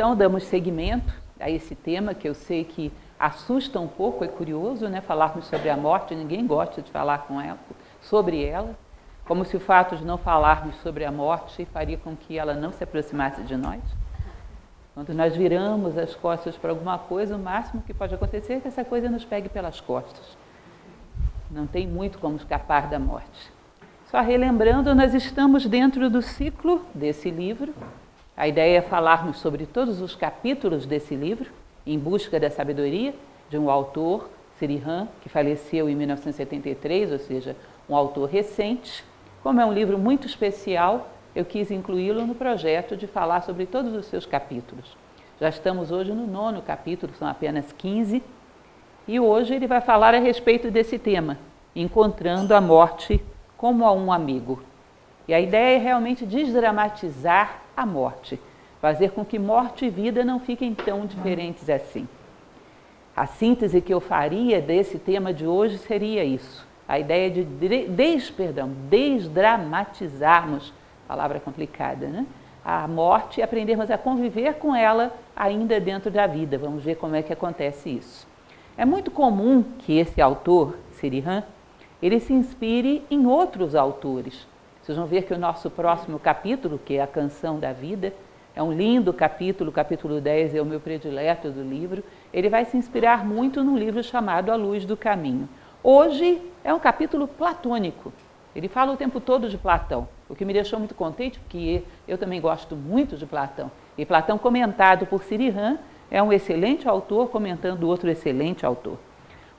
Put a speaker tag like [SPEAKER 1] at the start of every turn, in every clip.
[SPEAKER 1] então damos seguimento a esse tema que eu sei que assusta um pouco, é curioso, né? Falarmos sobre a morte, ninguém gosta de falar com ela, sobre ela, como se o fato de não falarmos sobre a morte faria com que ela não se aproximasse de nós. Quando nós viramos as costas para alguma coisa, o máximo que pode acontecer é que essa coisa nos pegue pelas costas. Não tem muito como escapar da morte. Só relembrando, nós estamos dentro do ciclo desse livro. A ideia é falarmos sobre todos os capítulos desse livro, em busca da sabedoria, de um autor, Sirihan, que faleceu em 1973, ou seja, um autor recente. Como é um livro muito especial, eu quis incluí-lo no projeto de falar sobre todos os seus capítulos. Já estamos hoje no nono capítulo, são apenas 15, e hoje ele vai falar a respeito desse tema, encontrando a morte como a um amigo. E a ideia é realmente desdramatizar a morte, fazer com que morte e vida não fiquem tão diferentes assim. A síntese que eu faria desse tema de hoje seria isso: a ideia de des, perdão, desdramatizarmos, palavra complicada, né? A morte e aprendermos a conviver com ela ainda dentro da vida. Vamos ver como é que acontece isso. É muito comum que esse autor, Sirihan, ele se inspire em outros autores. Vocês vão ver que o nosso próximo capítulo, que é a Canção da Vida, é um lindo capítulo, o capítulo 10 é o meu predileto do livro. Ele vai se inspirar muito num livro chamado A Luz do Caminho. Hoje é um capítulo platônico. Ele fala o tempo todo de Platão, o que me deixou muito contente, porque eu também gosto muito de Platão. E Platão, comentado por Sirihan, é um excelente autor comentando outro excelente autor.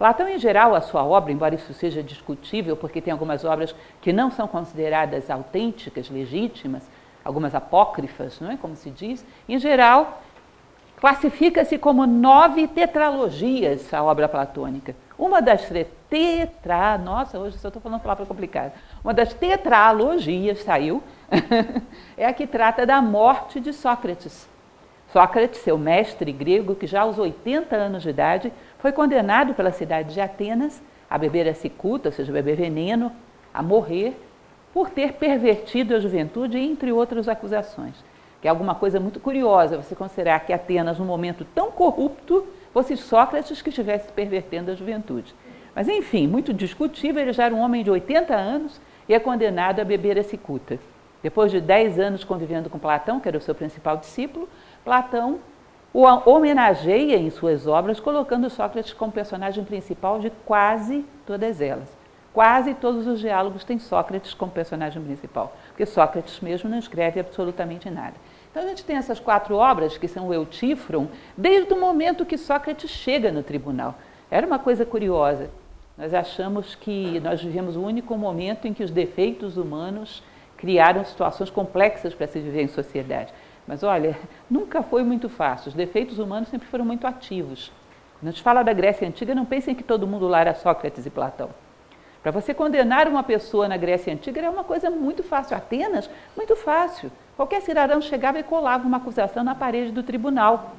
[SPEAKER 1] Platão, em geral, a sua obra, embora isso seja discutível, porque tem algumas obras que não são consideradas autênticas, legítimas, algumas apócrifas, não é como se diz, em geral, classifica-se como nove tetralogias a obra platônica. Uma das tetra, nossa, hoje só estou falando palavra complicada. Uma das tetralogias saiu, é a que trata da morte de Sócrates. Sócrates, seu mestre grego, que já aos 80 anos de idade foi condenado pela cidade de Atenas a beber a cicuta, ou seja, beber veneno, a morrer, por ter pervertido a juventude, entre outras acusações. Que é alguma coisa muito curiosa você considerar que Atenas, num momento tão corrupto, fosse Sócrates que estivesse pervertendo a juventude. Mas, enfim, muito discutível, ele já era um homem de 80 anos e é condenado a beber a cicuta. Depois de 10 anos convivendo com Platão, que era o seu principal discípulo, Platão o homenageia em suas obras, colocando Sócrates como personagem principal de quase todas elas. Quase todos os diálogos têm Sócrates como personagem principal, porque Sócrates mesmo não escreve absolutamente nada. Então a gente tem essas quatro obras, que são o Eutífron, desde o momento que Sócrates chega no tribunal. Era uma coisa curiosa. Nós achamos que nós vivemos o único momento em que os defeitos humanos criaram situações complexas para se viver em sociedade. Mas olha, nunca foi muito fácil. Os defeitos humanos sempre foram muito ativos. Quando a gente fala da Grécia Antiga, não pensem que todo mundo lá era Sócrates e Platão. Para você condenar uma pessoa na Grécia Antiga era uma coisa muito fácil. Atenas, muito fácil. Qualquer cidadão chegava e colava uma acusação na parede do tribunal.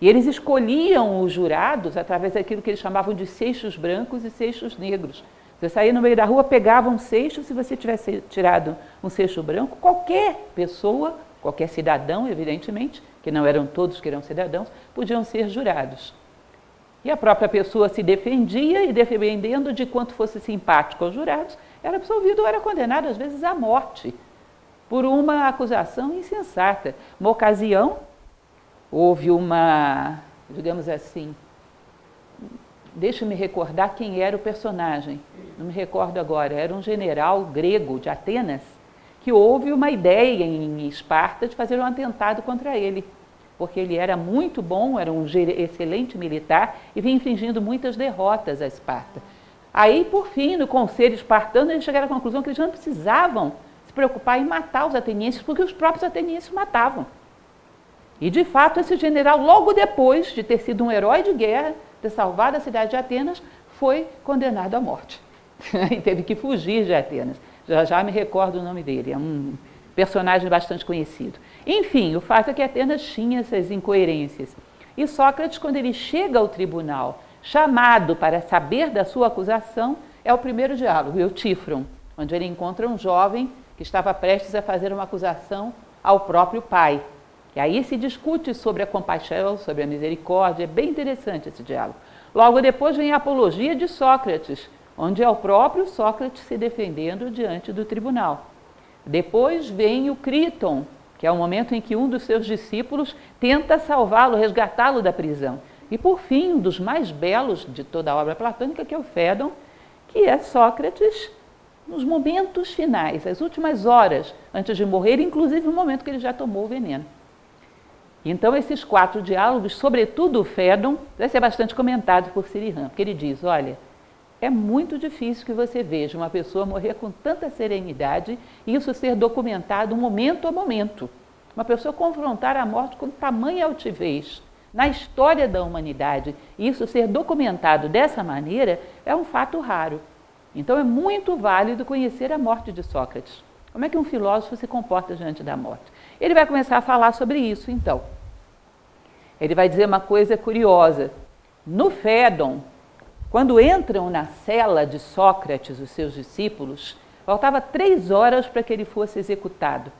[SPEAKER 1] E eles escolhiam os jurados através daquilo que eles chamavam de seixos brancos e seixos negros. Você saía no meio da rua, pegava um seixo, se você tivesse tirado um seixo branco, qualquer pessoa qualquer cidadão, evidentemente, que não eram todos que eram cidadãos, podiam ser jurados. E a própria pessoa se defendia e, dependendo de quanto fosse simpático aos jurados, era absolvido ou era condenado, às vezes, à morte, por uma acusação insensata. Uma ocasião, houve uma, digamos assim, deixa-me recordar quem era o personagem, não me recordo agora, era um general grego de Atenas, que houve uma ideia em Esparta de fazer um atentado contra ele, porque ele era muito bom, era um excelente militar e vinha infligindo muitas derrotas a Esparta. Aí, por fim, no conselho espartano, eles chegaram à conclusão que eles não precisavam se preocupar em matar os atenienses, porque os próprios atenienses matavam. E, de fato, esse general, logo depois de ter sido um herói de guerra, ter salvado a cidade de Atenas, foi condenado à morte. e teve que fugir de Atenas. Já já me recordo o nome dele, é um personagem bastante conhecido. Enfim, o fato é que Atenas tinha essas incoerências. E Sócrates, quando ele chega ao tribunal, chamado para saber da sua acusação, é o primeiro diálogo, Eutífron, onde ele encontra um jovem que estava prestes a fazer uma acusação ao próprio pai. E aí se discute sobre a compaixão, sobre a misericórdia, é bem interessante esse diálogo. Logo depois vem a apologia de Sócrates, onde é o próprio Sócrates se defendendo diante do tribunal. Depois vem o Criton, que é o momento em que um dos seus discípulos tenta salvá-lo, resgatá-lo da prisão. E por fim, um dos mais belos de toda a obra platônica, que é o Fédon, que é Sócrates nos momentos finais, as últimas horas antes de morrer, inclusive no momento que ele já tomou o veneno. Então, esses quatro diálogos, sobretudo o Fédon, vai ser bastante comentado por Sirihan, porque ele diz: olha, é muito difícil que você veja uma pessoa morrer com tanta serenidade e isso ser documentado momento a momento. Uma pessoa confrontar a morte com tamanha altivez na história da humanidade isso ser documentado dessa maneira é um fato raro. Então é muito válido conhecer a morte de Sócrates. Como é que um filósofo se comporta diante da morte? Ele vai começar a falar sobre isso, então. Ele vai dizer uma coisa curiosa. No Fédon, quando entram na cela de Sócrates, os seus discípulos, faltava três horas para que ele fosse executado.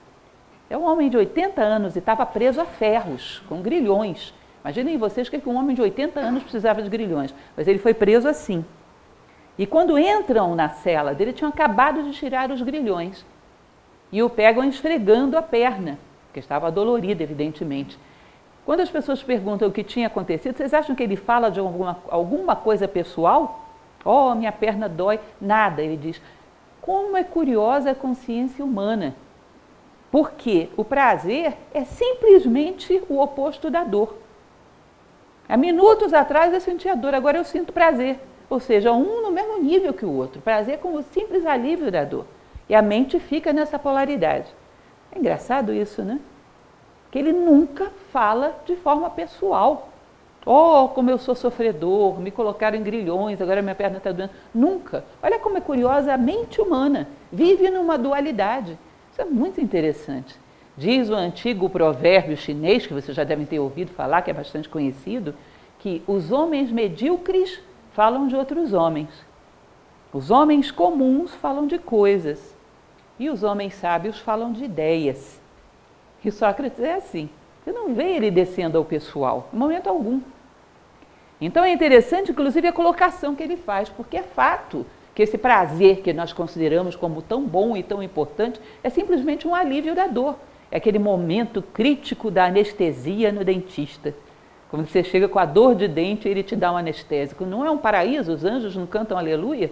[SPEAKER 1] É um homem de 80 anos e estava preso a ferros, com grilhões. Imaginem vocês que um homem de 80 anos precisava de grilhões, mas ele foi preso assim. E quando entram na cela dele, tinham acabado de tirar os grilhões e o pegam esfregando a perna, que estava dolorida, evidentemente. Quando as pessoas perguntam o que tinha acontecido, vocês acham que ele fala de alguma, alguma coisa pessoal? Oh, minha perna dói. Nada. Ele diz: como é curiosa a consciência humana. Porque o prazer é simplesmente o oposto da dor. Há minutos atrás eu sentia dor, agora eu sinto prazer. Ou seja, um no mesmo nível que o outro. Prazer como o simples alívio da dor. E a mente fica nessa polaridade. É engraçado isso, né? Que ele nunca fala de forma pessoal. Oh, como eu sou sofredor, me colocaram em grilhões, agora minha perna está doendo. Nunca. Olha como é curiosa a mente humana. Vive numa dualidade. Isso é muito interessante. Diz o antigo provérbio chinês, que vocês já devem ter ouvido falar, que é bastante conhecido, que os homens medíocres falam de outros homens. Os homens comuns falam de coisas. E os homens sábios falam de ideias. E Sócrates é assim. Você não vê ele descendo ao pessoal, em momento algum. Então é interessante, inclusive, a colocação que ele faz, porque é fato que esse prazer que nós consideramos como tão bom e tão importante é simplesmente um alívio da dor. É aquele momento crítico da anestesia no dentista. Quando você chega com a dor de dente, ele te dá um anestésico. Não é um paraíso? Os anjos não cantam aleluia?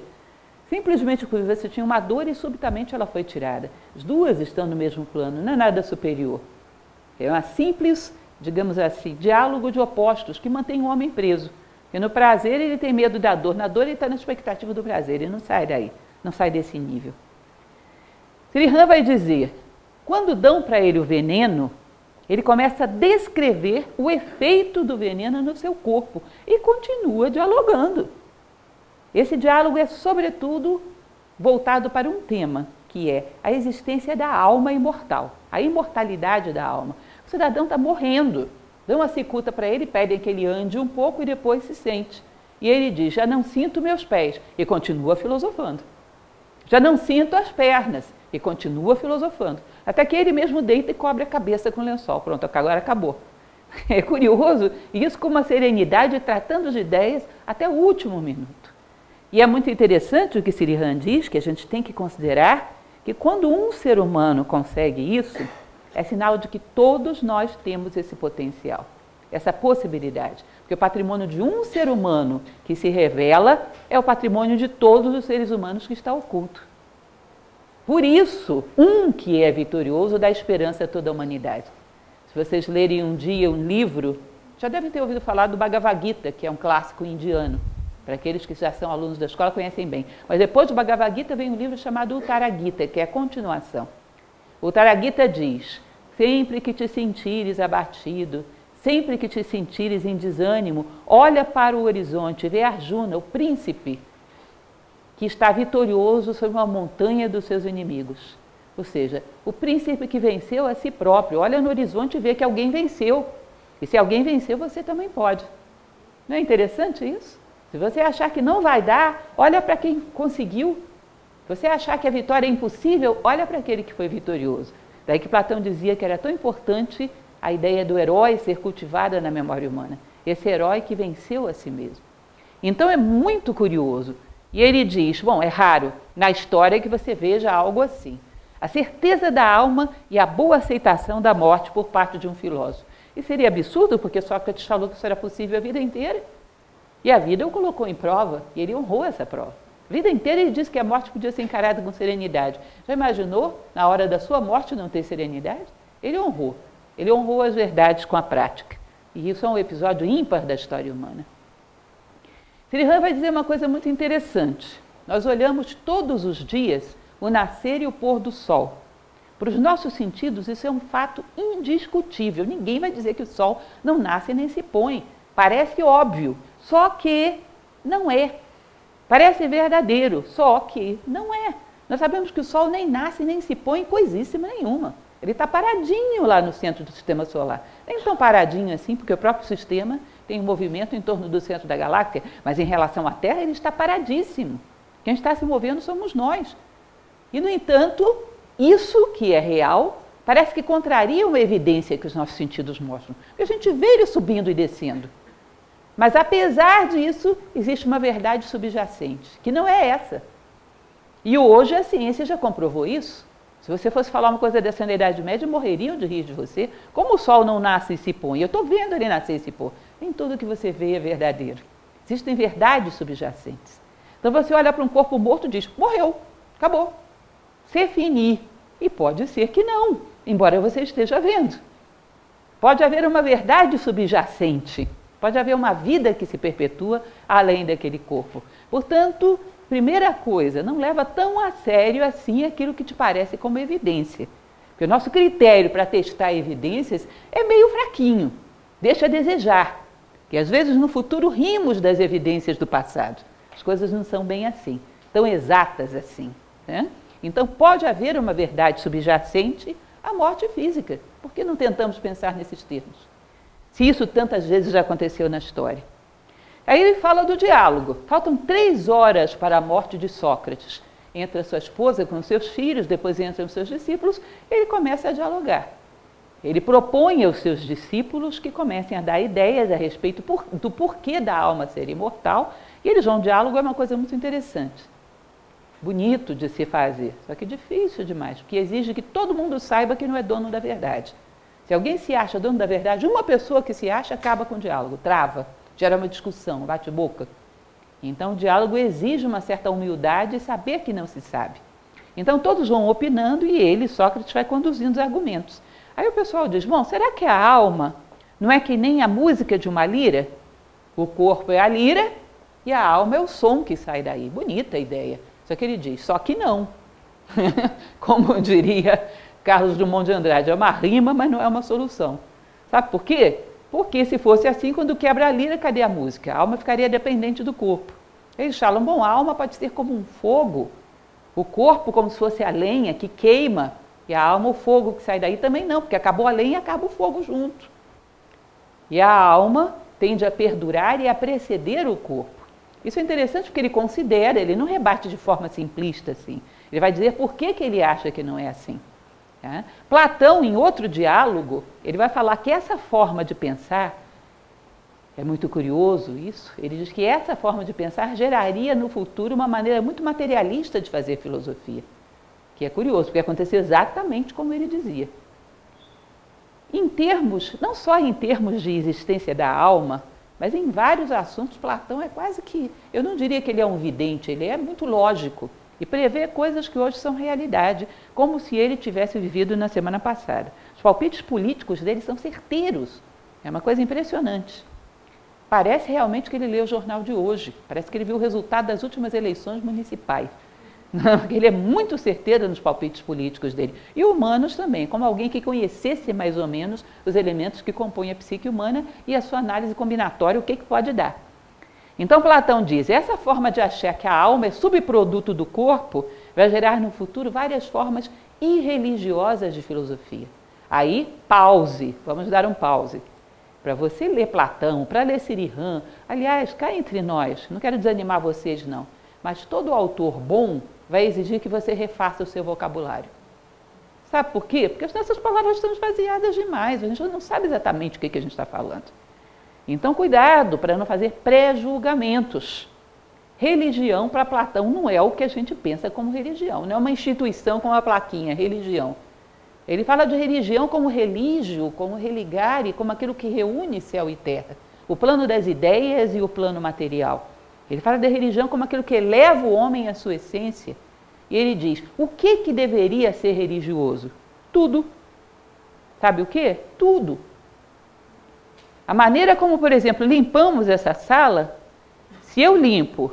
[SPEAKER 1] Simplesmente porque você tinha uma dor e subitamente ela foi tirada. As duas estão no mesmo plano, não é nada superior. É uma simples, digamos assim, diálogo de opostos que mantém o homem preso. Porque no prazer ele tem medo da dor, na dor ele está na expectativa do prazer, ele não sai daí, não sai desse nível. Srihan vai dizer, quando dão para ele o veneno, ele começa a descrever o efeito do veneno no seu corpo e continua dialogando. Esse diálogo é, sobretudo, voltado para um tema, que é a existência da alma imortal, a imortalidade da alma. O cidadão está morrendo, dão uma cicuta para ele, pedem que ele ande um pouco e depois se sente. E ele diz: Já não sinto meus pés, e continua filosofando. Já não sinto as pernas, e continua filosofando. Até que ele mesmo deita e cobre a cabeça com lençol. Pronto, agora acabou. É curioso, isso com uma serenidade, tratando de ideias até o último minuto. E é muito interessante o que Sirihan diz, que a gente tem que considerar que quando um ser humano consegue isso, é sinal de que todos nós temos esse potencial, essa possibilidade. Porque o patrimônio de um ser humano que se revela é o patrimônio de todos os seres humanos que está oculto. Por isso, um que é vitorioso dá esperança a toda a humanidade. Se vocês lerem um dia um livro, já devem ter ouvido falar do Bhagavad Gita, que é um clássico indiano. Para aqueles que já são alunos da escola conhecem bem. Mas depois do Bhagavad Gita vem um livro chamado Uttara Gita, que é a continuação. O Uttara Gita diz: sempre que te sentires abatido, sempre que te sentires em desânimo, olha para o horizonte, vê Arjuna, o príncipe que está vitorioso sobre uma montanha dos seus inimigos. Ou seja, o príncipe que venceu a si próprio, olha no horizonte e vê que alguém venceu. E se alguém venceu, você também pode. Não é interessante isso? Se você achar que não vai dar, olha para quem conseguiu. Se você achar que a vitória é impossível, olha para aquele que foi vitorioso. Daí que Platão dizia que era tão importante a ideia do herói ser cultivada na memória humana. Esse herói que venceu a si mesmo. Então é muito curioso. E ele diz: bom, é raro na história que você veja algo assim. A certeza da alma e a boa aceitação da morte por parte de um filósofo. E seria absurdo, porque Sócrates falou que isso era possível a vida inteira. E a vida o colocou em prova, e ele honrou essa prova. A vida inteira ele disse que a morte podia ser encarada com serenidade. Já imaginou, na hora da sua morte, não ter serenidade? Ele honrou. Ele honrou as verdades com a prática. E isso é um episódio ímpar da história humana. Sirihan vai dizer uma coisa muito interessante. Nós olhamos todos os dias o nascer e o pôr do sol. Para os nossos sentidos, isso é um fato indiscutível. Ninguém vai dizer que o sol não nasce nem se põe. Parece óbvio, só que não é. Parece verdadeiro, só que não é. Nós sabemos que o sol nem nasce nem se põe coisíssima nenhuma. Ele está paradinho lá no centro do sistema solar. Nem tão paradinho assim, porque o próprio sistema tem um movimento em torno do centro da galáxia, mas em relação à Terra ele está paradíssimo. Quem está se movendo somos nós. E, no entanto, isso que é real parece que contraria uma evidência que os nossos sentidos mostram. Porque a gente vê ele subindo e descendo. Mas, apesar disso, existe uma verdade subjacente, que não é essa. E hoje a ciência já comprovou isso. Se você fosse falar uma coisa dessa na Idade Média, morreriam de rir de você. Como o sol não nasce e se põe? Eu estou vendo ele nascer e se pôr. Nem tudo que você vê é verdadeiro. Existem verdades subjacentes. Então você olha para um corpo morto e diz: morreu, acabou. Se finir. E pode ser que não, embora você esteja vendo. Pode haver uma verdade subjacente. Pode haver uma vida que se perpetua além daquele corpo. Portanto, Primeira coisa, não leva tão a sério assim aquilo que te parece como evidência. Porque o nosso critério para testar evidências é meio fraquinho, deixa a desejar. Que às vezes no futuro rimos das evidências do passado. As coisas não são bem assim, tão exatas assim. Né? Então pode haver uma verdade subjacente à morte física. Por que não tentamos pensar nesses termos? Se isso tantas vezes já aconteceu na história. Aí ele fala do diálogo. Faltam três horas para a morte de Sócrates. Entra sua esposa com seus filhos, depois entram seus discípulos, ele começa a dialogar. Ele propõe aos seus discípulos que comecem a dar ideias a respeito por, do porquê da alma ser imortal, e eles vão diálogo é uma coisa muito interessante. Bonito de se fazer, só que difícil demais, porque exige que todo mundo saiba que não é dono da verdade. Se alguém se acha dono da verdade, uma pessoa que se acha acaba com o diálogo, trava gera uma discussão, um bate-boca. Então, o diálogo exige uma certa humildade e saber que não se sabe. Então, todos vão opinando e ele, Sócrates, vai conduzindo os argumentos. Aí o pessoal diz: bom, será que a alma não é que nem a música de uma lira? O corpo é a lira e a alma é o som que sai daí. Bonita a ideia. Só que ele diz: só que não. Como diria Carlos Drummond de Andrade, é uma rima, mas não é uma solução. Sabe por quê? Porque se fosse assim, quando quebra a lira, cadê a música? A alma ficaria dependente do corpo. Eles falam, bom, a alma pode ser como um fogo, o corpo como se fosse a lenha que queima, e a alma o fogo que sai daí também não, porque acabou a lenha acaba o fogo junto. E a alma tende a perdurar e a preceder o corpo. Isso é interessante porque ele considera, ele não rebate de forma simplista assim. Ele vai dizer por que, que ele acha que não é assim. Tá? Platão, em outro diálogo, ele vai falar que essa forma de pensar, é muito curioso isso, ele diz que essa forma de pensar geraria no futuro uma maneira muito materialista de fazer filosofia. Que é curioso, porque aconteceu exatamente como ele dizia. Em termos, não só em termos de existência da alma, mas em vários assuntos, Platão é quase que, eu não diria que ele é um vidente, ele é muito lógico e prevê coisas que hoje são realidade, como se ele tivesse vivido na semana passada. Os palpites políticos dele são certeiros, é uma coisa impressionante. Parece realmente que ele leu o jornal de hoje, parece que ele viu o resultado das últimas eleições municipais. ele é muito certeiro nos palpites políticos dele. E humanos também, como alguém que conhecesse mais ou menos os elementos que compõem a psique humana e a sua análise combinatória, o que, que pode dar. Então Platão diz: essa forma de achar que a alma é subproduto do corpo vai gerar no futuro várias formas irreligiosas de filosofia. Aí, pause, vamos dar um pause. Para você ler Platão, para ler Sirihan, aliás, cá entre nós, não quero desanimar vocês não, mas todo autor bom vai exigir que você refaça o seu vocabulário. Sabe por quê? Porque as nossas palavras estão esvaziadas demais, a gente não sabe exatamente o que, que a gente está falando. Então, cuidado para não fazer pré-julgamentos. Religião para Platão não é o que a gente pensa como religião, não é uma instituição com uma plaquinha, religião. Ele fala de religião como religio, como religare, como aquilo que reúne céu e terra. O plano das ideias e o plano material. Ele fala da religião como aquilo que eleva o homem à sua essência. E ele diz: o que, que deveria ser religioso? Tudo. Sabe o que? Tudo. A maneira como, por exemplo, limpamos essa sala, se eu limpo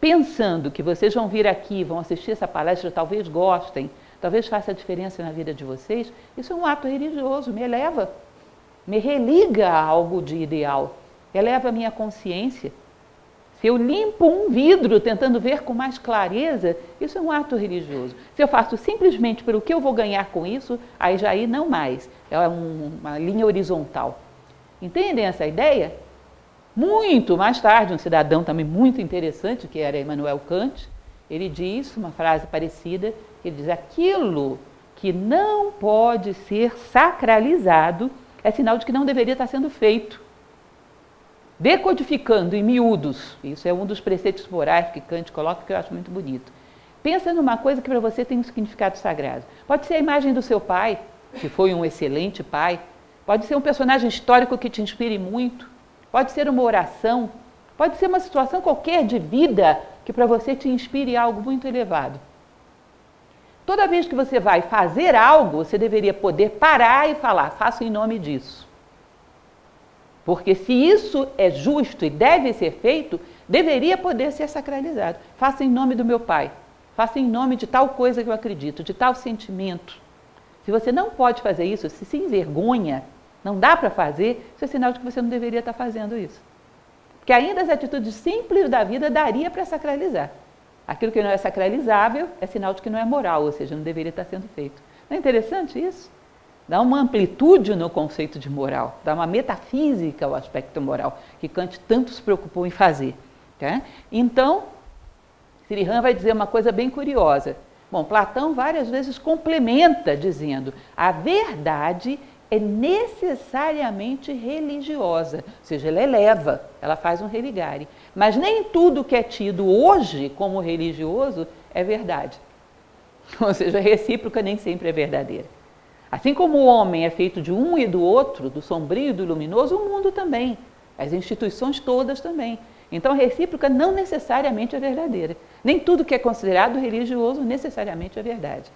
[SPEAKER 1] pensando que vocês vão vir aqui, vão assistir essa palestra, talvez gostem, talvez faça diferença na vida de vocês, isso é um ato religioso, me eleva, me religa a algo de ideal, eleva a minha consciência. Se eu limpo um vidro tentando ver com mais clareza, isso é um ato religioso. Se eu faço simplesmente pelo que eu vou ganhar com isso, aí já aí não mais. É um, uma linha horizontal. Entendem essa ideia? Muito mais tarde, um cidadão também muito interessante, que era Emmanuel Kant, ele diz uma frase parecida, ele diz, aquilo que não pode ser sacralizado é sinal de que não deveria estar sendo feito. Decodificando em miúdos, isso é um dos preceitos morais que Kant coloca, que eu acho muito bonito. Pensa numa coisa que para você tem um significado sagrado. Pode ser a imagem do seu pai, que foi um excelente pai, Pode ser um personagem histórico que te inspire muito. Pode ser uma oração. Pode ser uma situação qualquer de vida que para você te inspire algo muito elevado. Toda vez que você vai fazer algo, você deveria poder parar e falar: faço em nome disso. Porque se isso é justo e deve ser feito, deveria poder ser sacralizado. Faça em nome do meu pai. Faça em nome de tal coisa que eu acredito, de tal sentimento. Se você não pode fazer isso, se se envergonha, não dá para fazer, isso é sinal de que você não deveria estar tá fazendo isso. Porque ainda as atitudes simples da vida daria para sacralizar. Aquilo que não é sacralizável é sinal de que não é moral, ou seja, não deveria estar tá sendo feito. Não é interessante isso? Dá uma amplitude no conceito de moral, dá uma metafísica ao aspecto moral, que Kant tanto se preocupou em fazer. Tá? Então, Sirihan vai dizer uma coisa bem curiosa. Bom, Platão várias vezes complementa dizendo: a verdade é necessariamente religiosa, ou seja, ela eleva, ela faz um religare. Mas nem tudo que é tido hoje como religioso é verdade. Ou seja, recíproca nem sempre é verdadeira. Assim como o homem é feito de um e do outro, do sombrio e do luminoso, o mundo também, as instituições todas também. Então, a recíproca não necessariamente é verdadeira. Nem tudo que é considerado religioso necessariamente é verdade.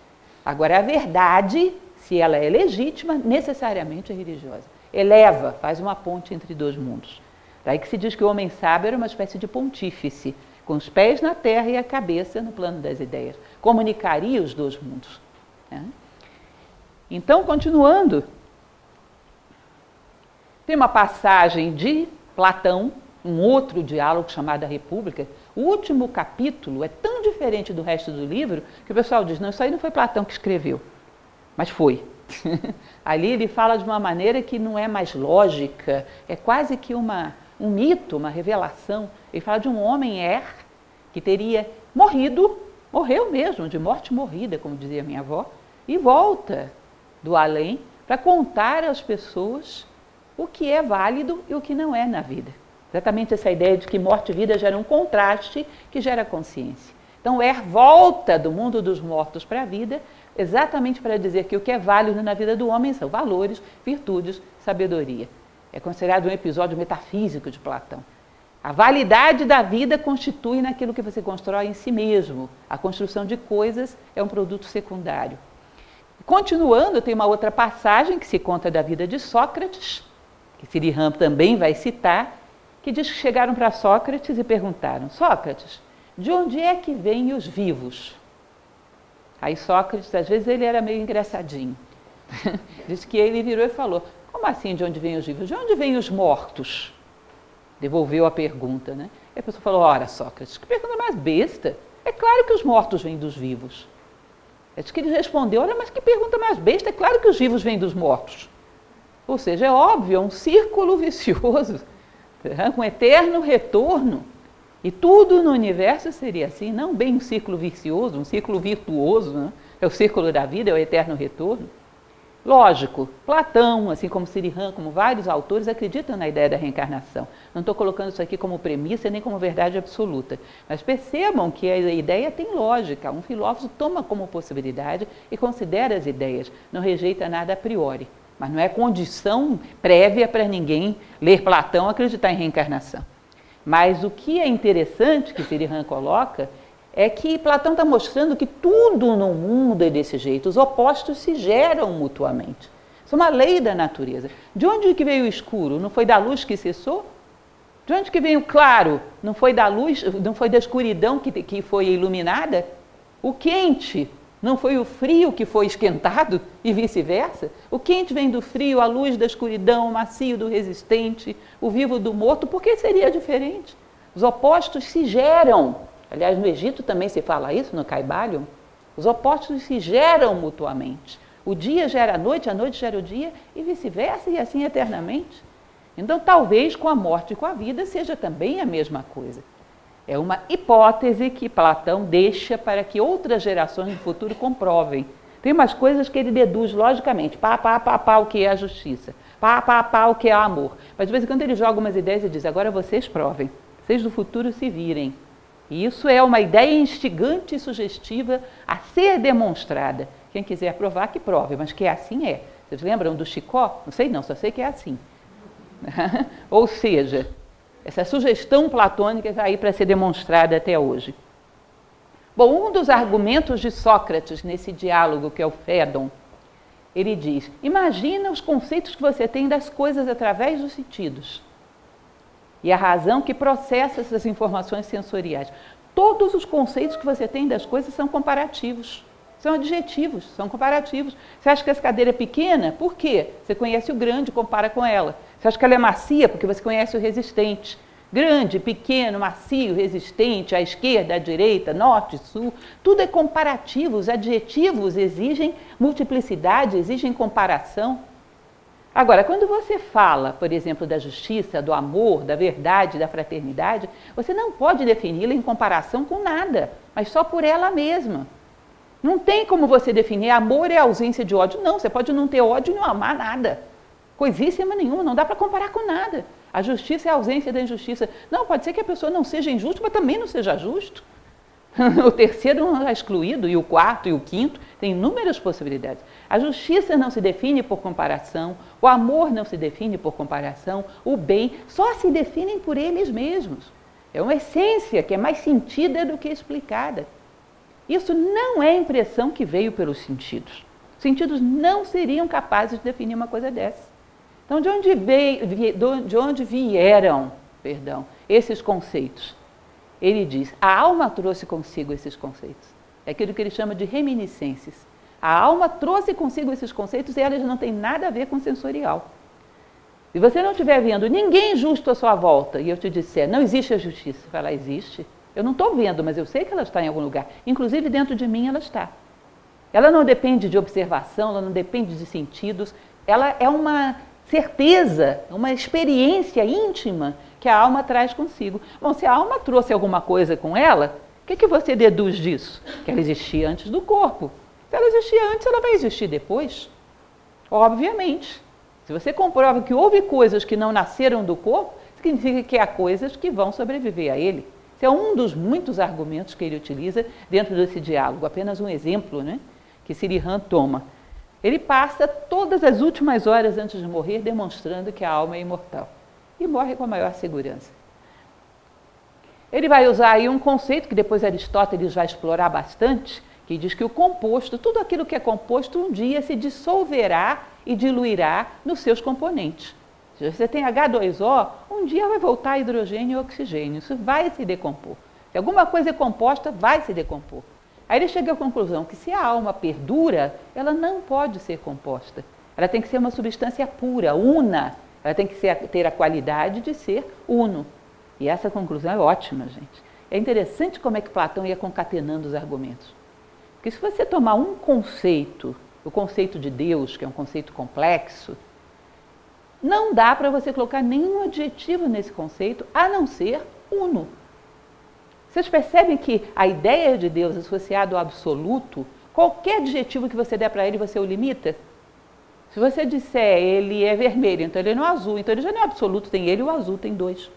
[SPEAKER 1] Agora, a verdade se ela é legítima, necessariamente é religiosa. Eleva, faz uma ponte entre dois mundos. Daí que se diz que o homem sábio era uma espécie de pontífice, com os pés na terra e a cabeça no plano das ideias. Comunicaria os dois mundos. Né? Então, continuando, tem uma passagem de Platão, um outro diálogo chamado A República. O último capítulo é tão diferente do resto do livro que o pessoal diz: não, isso aí não foi Platão que escreveu. Mas foi. Ali ele fala de uma maneira que não é mais lógica, é quase que uma, um mito, uma revelação. Ele fala de um homem Er que teria morrido, morreu mesmo, de morte morrida, como dizia minha avó, e volta do além para contar às pessoas o que é válido e o que não é na vida. Exatamente essa ideia de que morte e vida gera um contraste que gera consciência. Então, Er volta do mundo dos mortos para a vida exatamente para dizer que o que é válido na vida do homem são valores, virtudes, sabedoria. É considerado um episódio metafísico de Platão. A validade da vida constitui naquilo que você constrói em si mesmo. A construção de coisas é um produto secundário. Continuando, tem uma outra passagem que se conta da vida de Sócrates, que Sirihan também vai citar, que diz que chegaram para Sócrates e perguntaram: Sócrates, de onde é que vêm os vivos? Aí Sócrates, às vezes, ele era meio engraçadinho. Diz que ele virou e falou: Como assim de onde vêm os vivos? De onde vêm os mortos? Devolveu a pergunta, né? E a pessoa falou: Ora, Sócrates, que pergunta mais besta. É claro que os mortos vêm dos vivos. É que ele respondeu: Olha, mas que pergunta mais besta. É claro que os vivos vêm dos mortos. Ou seja, é óbvio, é um círculo vicioso, né? um eterno retorno. E tudo no universo seria assim, não bem um círculo vicioso, um círculo virtuoso, né? é o círculo da vida, é o eterno retorno. Lógico, Platão, assim como Sirihan, como vários autores, acreditam na ideia da reencarnação. Não estou colocando isso aqui como premissa nem como verdade absoluta. Mas percebam que a ideia tem lógica. Um filósofo toma como possibilidade e considera as ideias, não rejeita nada a priori. Mas não é condição prévia para ninguém ler Platão acreditar em reencarnação. Mas o que é interessante que Sirihan coloca é que Platão está mostrando que tudo no mundo é desse jeito, os opostos se geram mutuamente. Isso é uma lei da natureza. De onde que veio o escuro? Não foi da luz que cessou? De onde que veio o claro? Não foi da luz, não foi da escuridão que, que foi iluminada? O quente não foi o frio que foi esquentado e vice-versa? O quente vem do frio, a luz da escuridão, o macio do resistente, o vivo do morto. Por que seria diferente? Os opostos se geram. Aliás, no Egito também se fala isso, no Caibalion. Os opostos se geram mutuamente. O dia gera a noite, a noite gera o dia e vice-versa, e assim eternamente. Então, talvez com a morte e com a vida seja também a mesma coisa. É uma hipótese que Platão deixa para que outras gerações no futuro comprovem. Tem umas coisas que ele deduz logicamente, pá, pá, pá, pá, o que é a justiça, pá, pá, pá, o que é o amor. Mas de vez em quando ele joga umas ideias e diz, agora vocês provem, vocês do futuro se virem. E isso é uma ideia instigante e sugestiva a ser demonstrada. Quem quiser provar, que prove, mas que assim é. Vocês lembram do Chicó? Não sei não, só sei que é assim. Ou seja, essa sugestão platônica está aí para ser demonstrada até hoje. Bom, um dos argumentos de Sócrates nesse diálogo, que é o Fédon, ele diz: Imagina os conceitos que você tem das coisas através dos sentidos e a razão que processa essas informações sensoriais. Todos os conceitos que você tem das coisas são comparativos, são adjetivos, são comparativos. Você acha que essa cadeira é pequena? Por quê? Você conhece o grande, compara com ela. Você acha que ela é macia? Porque você conhece o resistente. Grande, pequeno, macio, resistente, à esquerda, à direita, norte, sul, tudo é comparativo. Os adjetivos exigem multiplicidade, exigem comparação. Agora, quando você fala, por exemplo, da justiça, do amor, da verdade, da fraternidade, você não pode defini-la em comparação com nada, mas só por ela mesma. Não tem como você definir amor é ausência de ódio. Não, você pode não ter ódio e não amar nada. Coisíssima nenhuma, não dá para comparar com nada. A justiça é a ausência da injustiça. Não, pode ser que a pessoa não seja injusta, mas também não seja justo. o terceiro não está excluído, e o quarto e o quinto, tem inúmeras possibilidades. A justiça não se define por comparação, o amor não se define por comparação, o bem só se definem por eles mesmos. É uma essência que é mais sentida do que explicada. Isso não é impressão que veio pelos sentidos. Os sentidos não seriam capazes de definir uma coisa dessa. Então, de onde, veio, de onde vieram perdão, esses conceitos? ele diz: a alma trouxe consigo esses conceitos. É aquilo que ele chama de reminiscências. A alma trouxe consigo esses conceitos e elas não têm nada a ver com sensorial. Se você não estiver vendo ninguém justo à sua volta e eu te disser, não existe a justiça, você fala, existe. Eu não estou vendo, mas eu sei que ela está em algum lugar. Inclusive dentro de mim ela está. Ela não depende de observação, ela não depende de sentidos, ela é uma certeza, uma experiência íntima que a alma traz consigo. Bom, se a alma trouxe alguma coisa com ela, o que, que você deduz disso? Que ela existia antes do corpo. Se ela existia antes, ela vai existir depois? Obviamente. Se você comprova que houve coisas que não nasceram do corpo, significa que há coisas que vão sobreviver a ele. Esse é um dos muitos argumentos que ele utiliza dentro desse diálogo. Apenas um exemplo né, que Sirihan toma. Ele passa todas as últimas horas antes de morrer demonstrando que a alma é imortal e morre com a maior segurança. Ele vai usar aí um conceito que depois Aristóteles vai explorar bastante, que diz que o composto, tudo aquilo que é composto, um dia se dissolverá e diluirá nos seus componentes. Se você tem H2O, um dia vai voltar hidrogênio e oxigênio. Isso vai se decompor. Se alguma coisa é composta, vai se decompor. Aí ele chega à conclusão que se a alma perdura, ela não pode ser composta. Ela tem que ser uma substância pura, una, ela tem que ser, ter a qualidade de ser uno. E essa conclusão é ótima, gente. É interessante como é que Platão ia concatenando os argumentos. Porque se você tomar um conceito, o conceito de Deus, que é um conceito complexo, não dá para você colocar nenhum adjetivo nesse conceito a não ser uno. Vocês percebem que a ideia de Deus associada ao absoluto, Qualquer adjetivo que você der para ele, você o limita? Se você disser ele é vermelho, então ele não é azul, então ele já não é absoluto, tem ele e o azul, tem dois.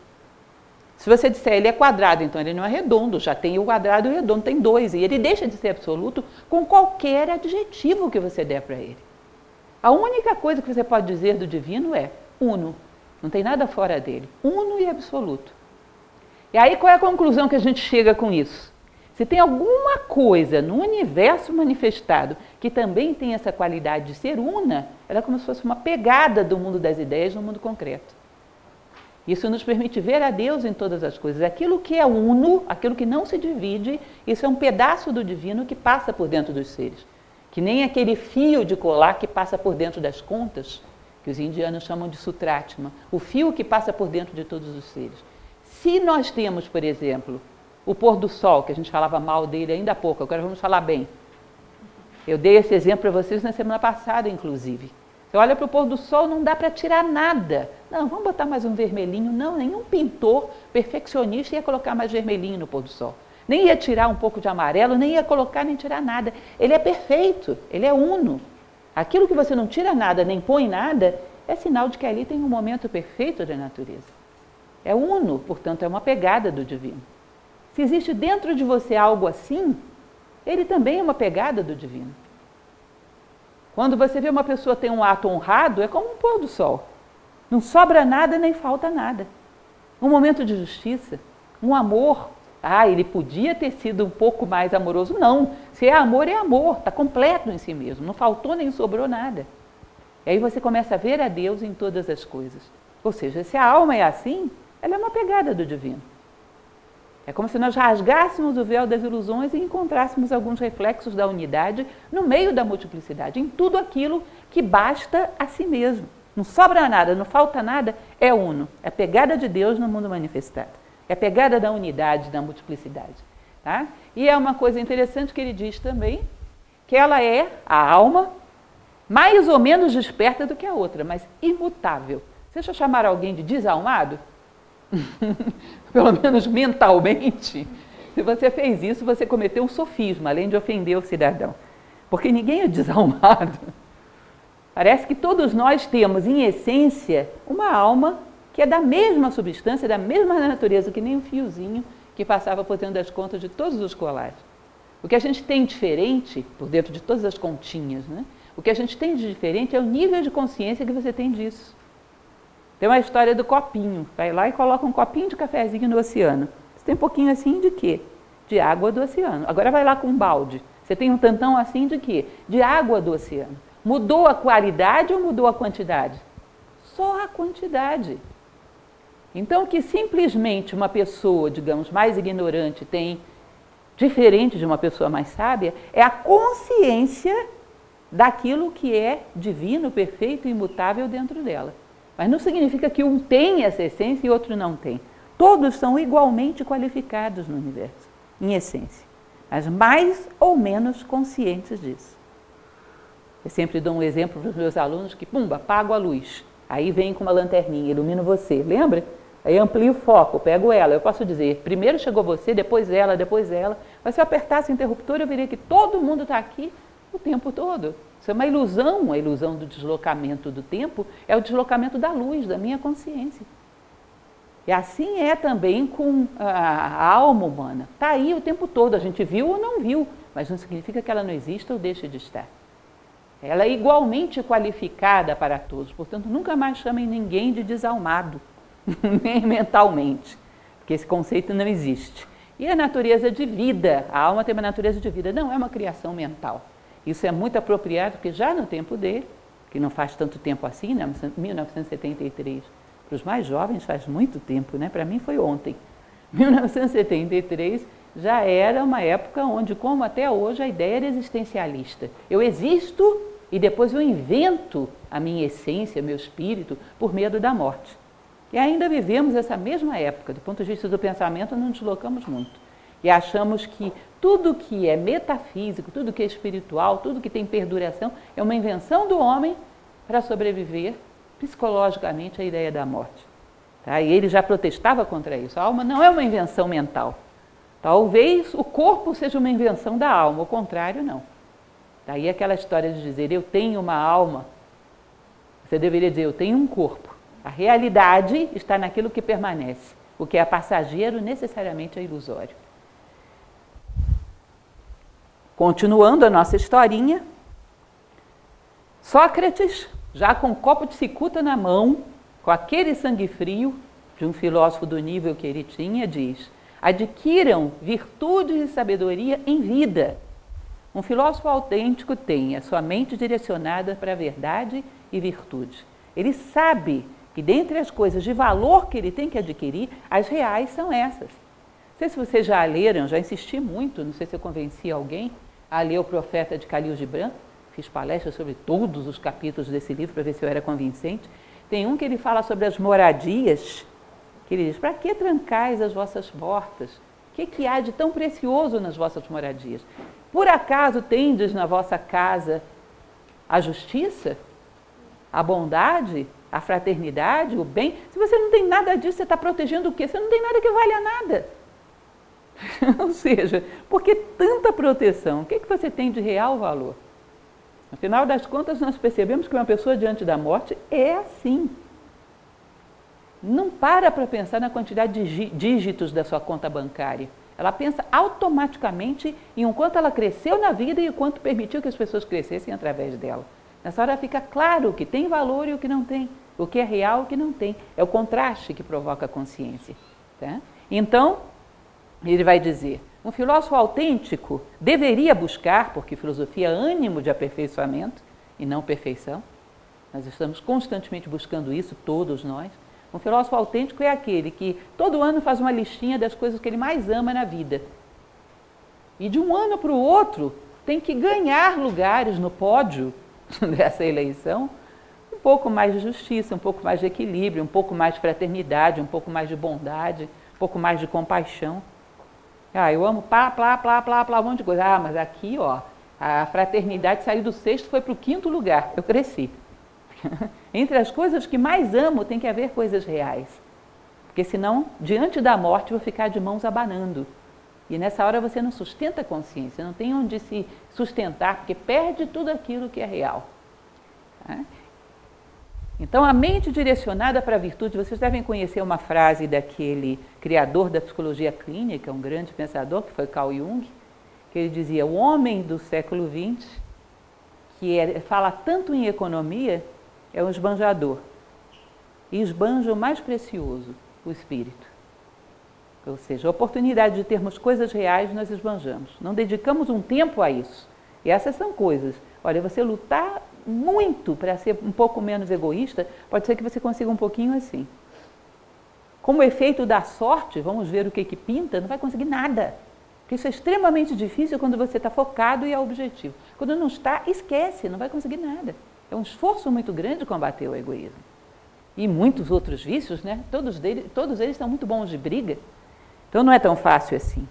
[SPEAKER 1] Se você disser ele é quadrado, então ele não é redondo, já tem o quadrado e o redondo, tem dois. E ele deixa de ser absoluto com qualquer adjetivo que você der para ele. A única coisa que você pode dizer do divino é uno. Não tem nada fora dele. Uno e absoluto. E aí qual é a conclusão que a gente chega com isso? Se tem alguma coisa no universo manifestado que também tem essa qualidade de ser una, ela é como se fosse uma pegada do mundo das ideias no mundo concreto. Isso nos permite ver a Deus em todas as coisas. Aquilo que é uno, aquilo que não se divide, isso é um pedaço do divino que passa por dentro dos seres. Que nem aquele fio de colar que passa por dentro das contas, que os indianos chamam de sutratma. O fio que passa por dentro de todos os seres. Se nós temos, por exemplo, o pôr do sol, que a gente falava mal dele ainda há pouco, agora vamos falar bem. Eu dei esse exemplo para vocês na semana passada, inclusive. Você olha para o pôr do sol, não dá para tirar nada. Não, vamos botar mais um vermelhinho. Não, nenhum pintor perfeccionista ia colocar mais vermelhinho no pôr do sol. Nem ia tirar um pouco de amarelo, nem ia colocar nem tirar nada. Ele é perfeito, ele é uno. Aquilo que você não tira nada, nem põe nada, é sinal de que ali tem um momento perfeito da natureza. É uno, portanto, é uma pegada do divino. Se existe dentro de você algo assim, ele também é uma pegada do divino. Quando você vê uma pessoa ter um ato honrado, é como um pôr do sol. Não sobra nada nem falta nada. Um momento de justiça, um amor. Ah, ele podia ter sido um pouco mais amoroso. Não. Se é amor, é amor. Está completo em si mesmo. Não faltou nem sobrou nada. E aí você começa a ver a Deus em todas as coisas. Ou seja, se a alma é assim, ela é uma pegada do divino. É como se nós rasgássemos o véu das ilusões e encontrássemos alguns reflexos da unidade no meio da multiplicidade, em tudo aquilo que basta a si mesmo. Não sobra nada, não falta nada, é uno. É a pegada de Deus no mundo manifestado. É a pegada da unidade, da multiplicidade. Tá? E é uma coisa interessante que ele diz também, que ela é a alma mais ou menos desperta do que a outra, mas imutável. Deixa eu chamar alguém de desalmado? pelo menos mentalmente, se você fez isso, você cometeu um sofisma, além de ofender o cidadão. Porque ninguém é desalmado. Parece que todos nós temos, em essência, uma alma que é da mesma substância, da mesma natureza que nem um fiozinho que passava por dentro das contas de todos os colares. O que a gente tem diferente, por dentro de todas as continhas, né? o que a gente tem de diferente é o nível de consciência que você tem disso. Tem uma história do copinho. Vai lá e coloca um copinho de cafezinho no oceano. Você tem um pouquinho assim de quê? De água do oceano. Agora vai lá com um balde. Você tem um tantão assim de quê? De água do oceano. Mudou a qualidade ou mudou a quantidade? Só a quantidade. Então, que simplesmente uma pessoa, digamos, mais ignorante tem, diferente de uma pessoa mais sábia, é a consciência daquilo que é divino, perfeito e imutável dentro dela. Mas não significa que um tem essa essência e outro não tem. Todos são igualmente qualificados no universo, em essência, mas mais ou menos conscientes disso. Eu sempre dou um exemplo para os meus alunos que, pumba, apago a luz. Aí vem com uma lanterninha, ilumina você, lembra? Aí amplio o foco, pego ela. Eu posso dizer, primeiro chegou você, depois ela, depois ela. Mas se eu apertasse o interruptor, eu veria que todo mundo está aqui o tempo todo. Isso é uma ilusão, a ilusão do deslocamento do tempo é o deslocamento da luz, da minha consciência. E assim é também com a, alma humana. Está aí o tempo todo, a gente viu ou não viu, mas não significa que ela não exista ou deixe de estar. Ela é igualmente qualificada para todos, portanto, nunca mais chamem ninguém de desalmado, nem mentalmente, porque esse conceito não existe. E a natureza de vida, a alma tem uma natureza de vida, não é uma criação mental. Isso é muito apropriado, porque já no tempo dele, que não faz tanto tempo assim, né, 1973, para os mais jovens faz muito tempo, né? para mim foi ontem. 1973 já era uma época onde, como até hoje, a ideia era existencialista. Eu existo e depois eu invento a minha essência, meu espírito, por medo da morte. E ainda vivemos essa mesma época, do ponto de vista do pensamento, não deslocamos muito. E achamos que tudo que é metafísico, tudo que é espiritual, tudo que tem perduração, é uma invenção do homem para sobreviver psicologicamente à ideia da morte. Tá? E ele já protestava contra isso. A alma não é uma invenção mental. Talvez o corpo seja uma invenção da alma, o contrário, não. Daí aquela história de dizer eu tenho uma alma. Você deveria dizer eu tenho um corpo. A realidade está naquilo que permanece. O que é passageiro necessariamente é ilusório. Continuando a nossa historinha, Sócrates, já com um copo de cicuta na mão, com aquele sangue frio de um filósofo do nível que ele tinha, diz: adquiram virtudes e sabedoria em vida. Um filósofo autêntico tem a sua mente direcionada para a verdade e virtude. Ele sabe que dentre as coisas de valor que ele tem que adquirir, as reais são essas. Não sei se vocês já leram, já insisti muito, não sei se eu convenci alguém a ler o Profeta de Calil Gibran, fiz palestras sobre todos os capítulos desse livro para ver se eu era convincente. Tem um que ele fala sobre as moradias, que ele diz: Para que trancais as vossas portas? O que, que há de tão precioso nas vossas moradias? Por acaso tendes na vossa casa a justiça, a bondade, a fraternidade, o bem? Se você não tem nada disso, você está protegendo o quê? Você não tem nada que valha nada. Ou seja, por que tanta proteção? O que, que você tem de real valor? No final das contas, nós percebemos que uma pessoa diante da morte é assim. Não para para pensar na quantidade de dígitos da sua conta bancária. Ela pensa automaticamente em o quanto ela cresceu na vida e o quanto permitiu que as pessoas crescessem através dela. Nessa hora fica claro o que tem valor e o que não tem, o que é real e o que não tem. É o contraste que provoca a consciência. Tá? Então, ele vai dizer: um filósofo autêntico deveria buscar, porque filosofia é ânimo de aperfeiçoamento e não perfeição. Nós estamos constantemente buscando isso, todos nós. Um filósofo autêntico é aquele que todo ano faz uma listinha das coisas que ele mais ama na vida. E de um ano para o outro tem que ganhar lugares no pódio dessa eleição. Um pouco mais de justiça, um pouco mais de equilíbrio, um pouco mais de fraternidade, um pouco mais de bondade, um pouco mais de compaixão. Ah, eu amo plá, plá, plá, plá, plá, um monte de coisa. Ah, mas aqui, ó, a fraternidade saiu do sexto, foi para o quinto lugar. Eu cresci. Entre as coisas que mais amo, tem que haver coisas reais. Porque senão, diante da morte, vou ficar de mãos abanando. E nessa hora você não sustenta a consciência, não tem onde se sustentar, porque perde tudo aquilo que é real. Tá? Então, a mente direcionada para a virtude, vocês devem conhecer uma frase daquele criador da psicologia clínica, um grande pensador, que foi Carl Jung, que ele dizia: o homem do século XX, que é, fala tanto em economia, é um esbanjador. E esbanja o mais precioso, o espírito. Ou seja, a oportunidade de termos coisas reais, nós esbanjamos. Não dedicamos um tempo a isso. E essas são coisas. Olha, você lutar muito para ser um pouco menos egoísta, pode ser que você consiga um pouquinho assim. Como efeito da sorte, vamos ver o que, que pinta, não vai conseguir nada. Porque isso é extremamente difícil quando você está focado e é objetivo. Quando não está, esquece, não vai conseguir nada. É um esforço muito grande combater o egoísmo. E muitos outros vícios, né? Todos, dele, todos eles são muito bons de briga. Então não é tão fácil assim.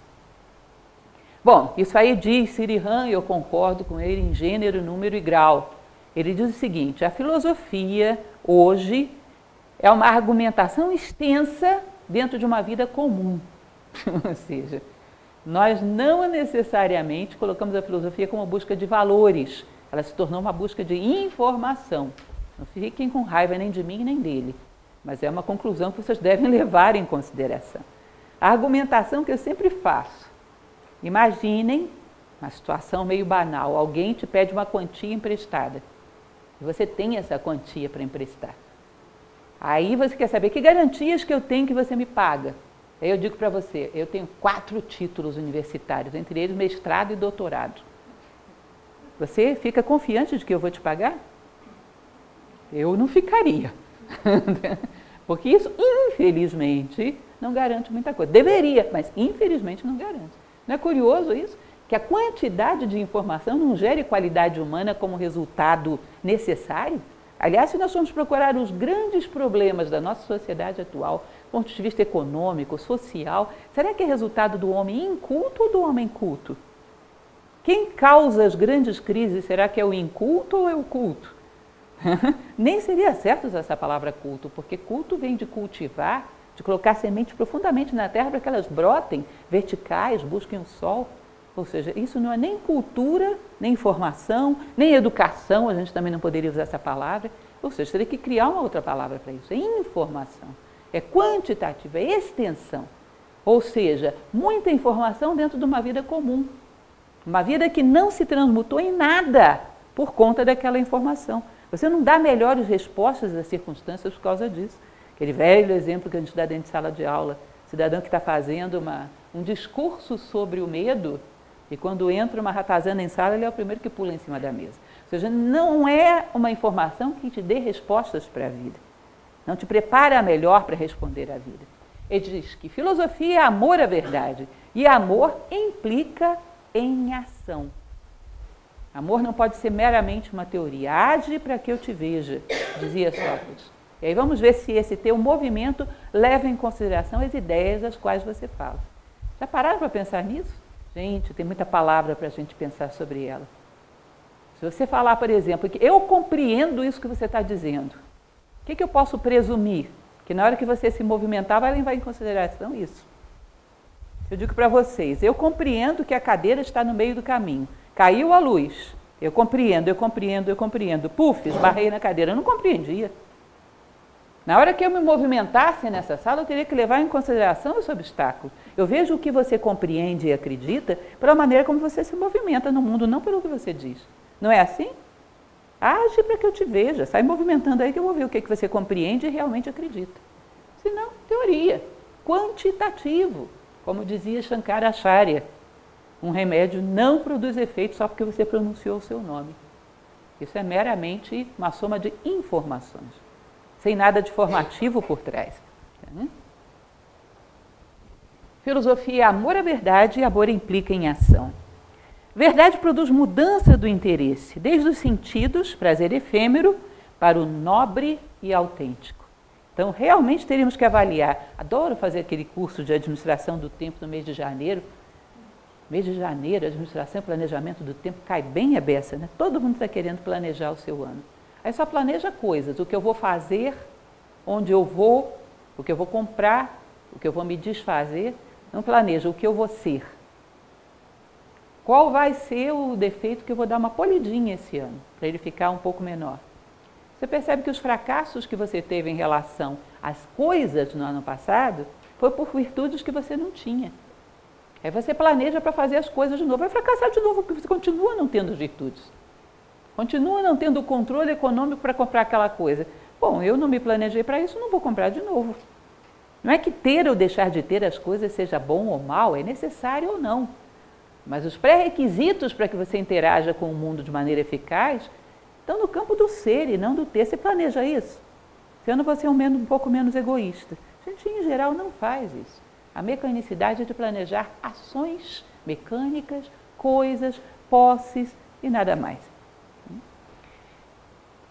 [SPEAKER 1] Bom, isso aí diz Sirihan, eu concordo com ele em gênero, número e grau. Ele diz o seguinte: a filosofia hoje é uma argumentação extensa dentro de uma vida comum. Ou seja, nós não necessariamente colocamos a filosofia como busca de valores, ela se tornou uma busca de informação. Não fiquem com raiva nem de mim nem dele, mas é uma conclusão que vocês devem levar em consideração. A argumentação que eu sempre faço. Imaginem uma situação meio banal: alguém te pede uma quantia emprestada e você tem essa quantia para emprestar. Aí você quer saber que garantias que eu tenho que você me paga. Aí eu digo para você, eu tenho quatro títulos universitários, entre eles mestrado e doutorado. Você fica confiante de que eu vou te pagar? Eu não ficaria. Porque isso, infelizmente, não garante muita coisa. Deveria, mas infelizmente não garante. Não é curioso isso? que a quantidade de informação não gere qualidade humana como resultado necessário? Aliás, se nós formos procurar os grandes problemas da nossa sociedade atual, do ponto de vista econômico, social, será que é resultado do homem inculto ou do homem culto? Quem causa as grandes crises, será que é o inculto ou é o culto? Nem seria certo usar essa palavra culto, porque culto vem de cultivar, de colocar sementes profundamente na terra para que elas brotem verticais, busquem o sol. Ou seja, isso não é nem cultura, nem informação, nem educação, a gente também não poderia usar essa palavra. Ou seja, teria que criar uma outra palavra para isso. É informação, é quantitativa, é extensão. Ou seja, muita informação dentro de uma vida comum. Uma vida que não se transmutou em nada por conta daquela informação. Você não dá melhores respostas às circunstâncias por causa disso. Aquele velho exemplo que a gente dá dentro de sala de aula, cidadão que está fazendo uma, um discurso sobre o medo e quando entra uma ratazana em sala, ele é o primeiro que pula em cima da mesa. Ou seja, não é uma informação que te dê respostas para a vida. Não te prepara melhor para responder à vida. Ele diz que filosofia é amor à verdade. E amor implica em ação. Amor não pode ser meramente uma teoria. Age para que eu te veja, dizia Sócrates. E aí vamos ver se esse teu movimento leva em consideração as ideias das quais você fala. Já pararam para pensar nisso? Gente, tem muita palavra para a gente pensar sobre ela. Se você falar, por exemplo, que eu compreendo isso que você está dizendo, o que, que eu posso presumir? Que na hora que você se movimentar, vai levar em consideração isso. Eu digo para vocês, eu compreendo que a cadeira está no meio do caminho. Caiu a luz. Eu compreendo, eu compreendo, eu compreendo. Puf, esbarrei na cadeira. Eu não compreendia. Na hora que eu me movimentasse nessa sala, eu teria que levar em consideração esse obstáculo. Eu vejo o que você compreende e acredita pela maneira como você se movimenta no mundo, não pelo que você diz. Não é assim? Age para que eu te veja, sai movimentando aí que eu vou ver o que, que você compreende e realmente acredita. Senão, teoria, quantitativo, como dizia Shankaracharya. Um remédio não produz efeito só porque você pronunciou o seu nome. Isso é meramente uma soma de informações, sem nada de formativo por trás. Tá, Filosofia é amor à verdade e amor implica em ação. Verdade produz mudança do interesse, desde os sentidos, prazer efêmero, para o nobre e autêntico. Então, realmente teríamos que avaliar. Adoro fazer aquele curso de administração do tempo no mês de janeiro. Mês de janeiro, administração e planejamento do tempo cai bem a beça, né? Todo mundo está querendo planejar o seu ano. Aí só planeja coisas, o que eu vou fazer, onde eu vou, o que eu vou comprar, o que eu vou me desfazer, não planeja o que eu vou ser. Qual vai ser o defeito que eu vou dar uma polidinha esse ano, para ele ficar um pouco menor? Você percebe que os fracassos que você teve em relação às coisas no ano passado foi por virtudes que você não tinha. Aí você planeja para fazer as coisas de novo, vai fracassar de novo, porque você continua não tendo virtudes. Continua não tendo controle econômico para comprar aquela coisa. Bom, eu não me planejei para isso, não vou comprar de novo. Não é que ter ou deixar de ter as coisas seja bom ou mal, é necessário ou não. Mas os pré-requisitos para que você interaja com o mundo de maneira eficaz estão no campo do ser e não do ter. Você planeja isso? Sendo você um, menos, um pouco menos egoísta. A gente, em geral, não faz isso. A mecanicidade é de planejar ações mecânicas, coisas, posses e nada mais.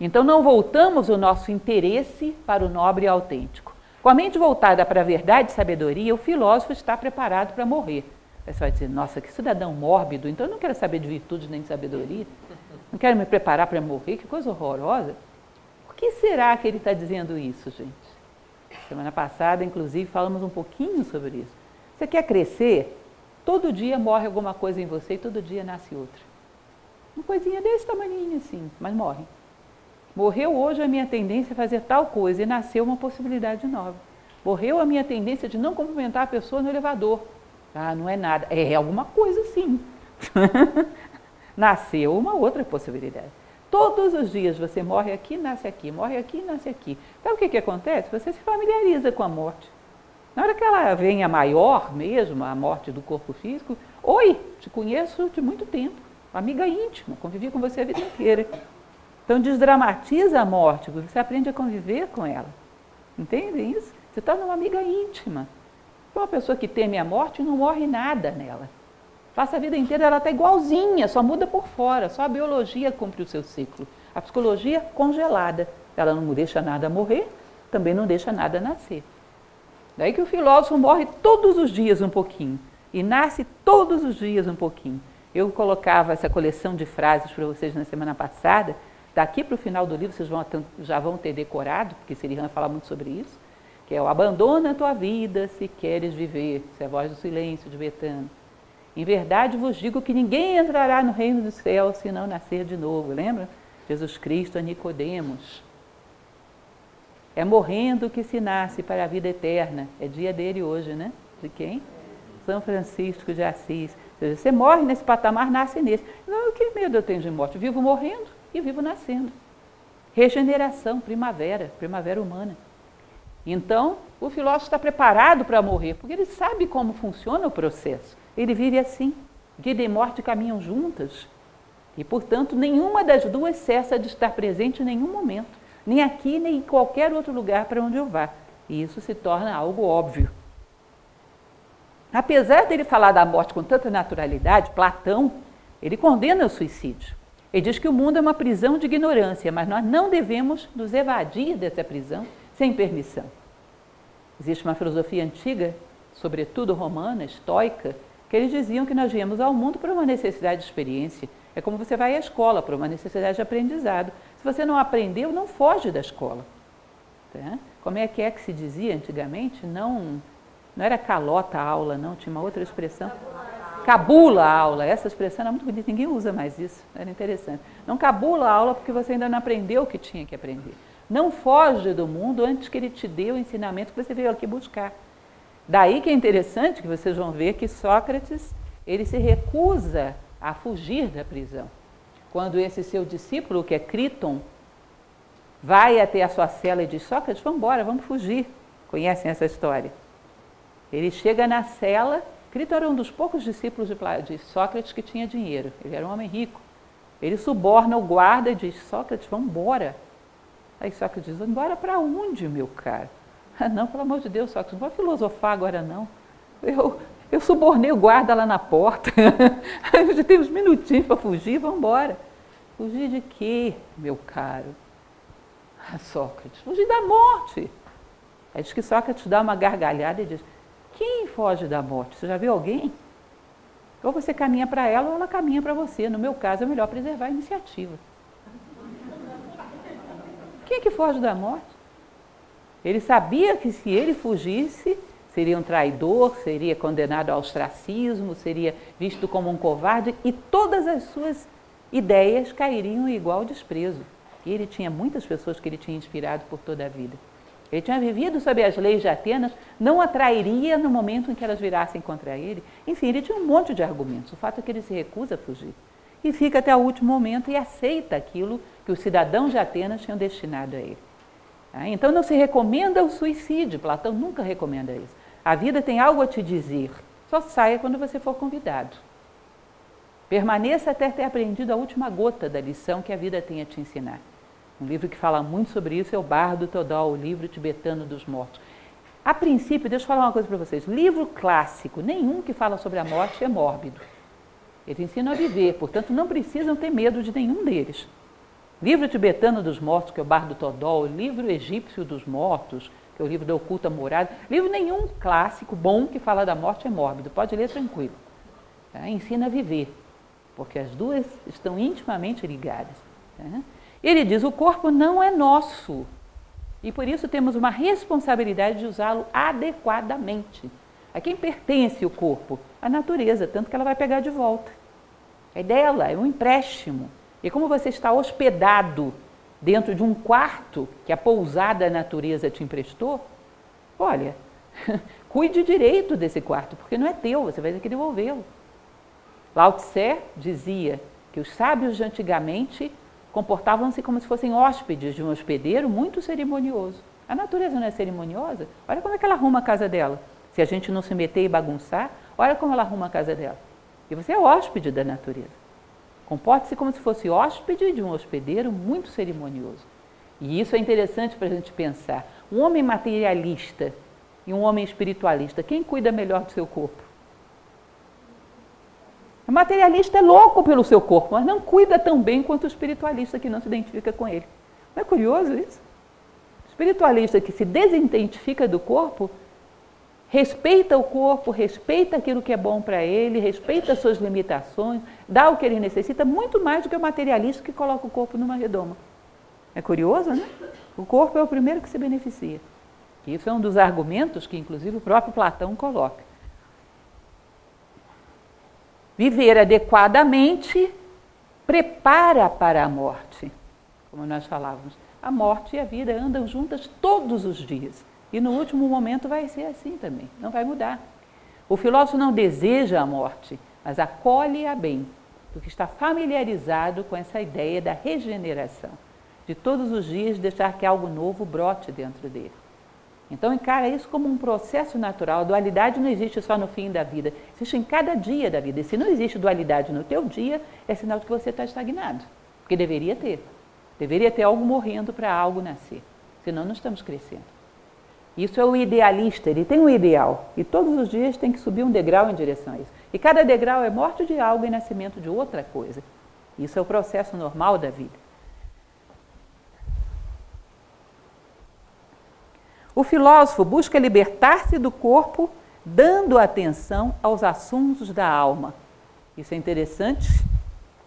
[SPEAKER 1] Então, não voltamos o nosso interesse para o nobre e autêntico. Com a mente voltada para a verdade e sabedoria, o filósofo está preparado para morrer. O pessoal vai dizer, nossa, que cidadão mórbido, então eu não quero saber de virtude nem de sabedoria, não quero me preparar para morrer, que coisa horrorosa. Por que será que ele está dizendo isso, gente? Semana passada, inclusive, falamos um pouquinho sobre isso. Você quer crescer? Todo dia morre alguma coisa em você e todo dia nasce outra. Uma coisinha desse tamanho assim, mas morre. Morreu hoje a minha tendência a fazer tal coisa e nasceu uma possibilidade nova. Morreu a minha tendência de não cumprimentar a pessoa no elevador. Ah, não é nada. É alguma coisa sim. nasceu uma outra possibilidade. Todos os dias você morre aqui, nasce aqui, morre aqui, nasce aqui. Sabe o que, que acontece? Você se familiariza com a morte. Na hora que ela vem a maior mesmo, a morte do corpo físico, oi, te conheço de muito tempo, amiga íntima, convivi com você a vida inteira. Então desdramatiza a morte, você aprende a conviver com ela. Entendem isso? Você torna uma amiga íntima. Uma pessoa que teme a morte não morre nada nela. Passa a vida inteira, ela está igualzinha, só muda por fora, só a biologia cumpre o seu ciclo. A psicologia congelada. Ela não deixa nada morrer, também não deixa nada nascer. Daí que o filósofo morre todos os dias um pouquinho e nasce todos os dias um pouquinho. Eu colocava essa coleção de frases para vocês na semana passada Daqui para o final do livro vocês vão, já vão ter decorado, porque Sirihan fala muito sobre isso, que é o abandona a tua vida se queres viver. Isso é a voz do silêncio de Betânia. Em verdade vos digo que ninguém entrará no reino dos céus se não nascer de novo. Lembra? Jesus Cristo a Nicodemos. É morrendo que se nasce para a vida eterna. É dia dele hoje, né? De quem? São Francisco de Assis. Ou seja, você morre nesse patamar, nasce nesse. Não, que medo eu tenho de morte? Vivo morrendo e vivo nascendo. Regeneração, primavera, primavera humana. Então, o filósofo está preparado para morrer, porque ele sabe como funciona o processo. Ele vive assim. Vida e morte caminham juntas. E, portanto, nenhuma das duas cessa de estar presente em nenhum momento. Nem aqui, nem em qualquer outro lugar para onde eu vá. E isso se torna algo óbvio. Apesar dele falar da morte com tanta naturalidade, Platão, ele condena o suicídio. Ele diz que o mundo é uma prisão de ignorância, mas nós não devemos nos evadir dessa prisão sem permissão. Existe uma filosofia antiga, sobretudo romana, estoica, que eles diziam que nós viemos ao mundo por uma necessidade de experiência. É como você vai à escola, por uma necessidade de aprendizado. Se você não aprendeu, não foge da escola. Tá? Como é que é que se dizia antigamente? Não, não era calota a aula, não, tinha uma outra expressão cabula a aula. Essa expressão era muito bonita, ninguém usa mais isso, era interessante. Não cabula a aula porque você ainda não aprendeu o que tinha que aprender. Não foge do mundo antes que ele te dê o ensinamento que você veio aqui buscar. Daí que é interessante que vocês vão ver que Sócrates, ele se recusa a fugir da prisão. Quando esse seu discípulo, que é Criton, vai até a sua cela e diz, Sócrates, vamos embora, vamos fugir. Conhecem essa história? Ele chega na cela Crito era um dos poucos discípulos de, Sócrates que tinha dinheiro. Ele era um homem rico. Ele suborna o guarda e diz: Sócrates, vamos embora. Aí Sócrates diz: embora para onde, meu caro? Ah, não, pelo amor de Deus, Sócrates, não vou filosofar agora não. Eu, eu subornei o guarda lá na porta. Já tem uns minutinhos para fugir, vamos embora. Fugir de quê, meu caro? Ah, Sócrates, fugir da morte. Aí diz que Sócrates dá uma gargalhada e diz: quem foge da morte? Você já viu alguém? Ou você caminha para ela ou ela caminha para você. No meu caso, é melhor preservar a iniciativa. Quem é que foge da morte? Ele sabia que se ele fugisse, seria um traidor, seria condenado ao ostracismo, seria visto como um covarde e todas as suas ideias cairiam em igual desprezo. E ele tinha muitas pessoas que ele tinha inspirado por toda a vida. Ele tinha vivido sob as leis de Atenas, não atrairia no momento em que elas virassem contra ele. Enfim, ele tinha um monte de argumentos. O fato é que ele se recusa a fugir. E fica até o último momento e aceita aquilo que os cidadãos de Atenas tinham destinado a ele. Ah, então não se recomenda o suicídio. Platão nunca recomenda isso. A vida tem algo a te dizer. Só saia quando você for convidado. Permaneça até ter aprendido a última gota da lição que a vida tem a te ensinar. Um livro que fala muito sobre isso é o Bardo Todol, o livro tibetano dos mortos. A princípio, deixa eu falar uma coisa para vocês. Livro clássico, nenhum que fala sobre a morte é mórbido. Eles ensinam a viver, portanto, não precisam ter medo de nenhum deles. Livro tibetano dos mortos, que é o Bardo Todol, livro egípcio dos mortos, que é o livro da oculta morada. Livro nenhum clássico bom que fala da morte é mórbido, pode ler tranquilo. É, ensina a viver, porque as duas estão intimamente ligadas. É. Ele diz: o corpo não é nosso. E por isso temos uma responsabilidade de usá-lo adequadamente. A quem pertence o corpo? A natureza, tanto que ela vai pegar de volta. É dela, é um empréstimo. E como você está hospedado dentro de um quarto que a pousada natureza te emprestou, olha, cuide direito desse quarto, porque não é teu, você vai ter que devolvê-lo. Lao Tse dizia que os sábios de antigamente comportavam-se como se fossem hóspedes de um hospedeiro muito cerimonioso. A natureza não é cerimoniosa? Olha como é que ela arruma a casa dela. Se a gente não se meter e bagunçar, olha como ela arruma a casa dela. E você é hóspede da natureza. Comporte-se como se fosse hóspede de um hospedeiro muito cerimonioso. E isso é interessante para a gente pensar. Um homem materialista e um homem espiritualista, quem cuida melhor do seu corpo? O materialista é louco pelo seu corpo, mas não cuida tão bem quanto o espiritualista que não se identifica com ele. Não é curioso isso? O espiritualista que se desidentifica do corpo, respeita o corpo, respeita aquilo que é bom para ele, respeita as suas limitações, dá o que ele necessita, muito mais do que o materialista que coloca o corpo numa redoma. É curioso, né? O corpo é o primeiro que se beneficia. Isso é um dos argumentos que, inclusive, o próprio Platão coloca. Viver adequadamente prepara para a morte. Como nós falávamos, a morte e a vida andam juntas todos os dias. E no último momento vai ser assim também, não vai mudar. O filósofo não deseja a morte, mas acolhe-a bem, porque está familiarizado com essa ideia da regeneração, de todos os dias deixar que algo novo brote dentro dele. Então encara isso como um processo natural. A dualidade não existe só no fim da vida, existe em cada dia da vida. E se não existe dualidade no teu dia, é sinal de que você está estagnado, porque deveria ter. Deveria ter algo morrendo para algo nascer, senão não estamos crescendo. Isso é o idealista, ele tem um ideal e todos os dias tem que subir um degrau em direção a isso. E cada degrau é morte de algo e nascimento de outra coisa. Isso é o processo normal da vida. O filósofo busca libertar-se do corpo, dando atenção aos assuntos da alma. Isso é interessante.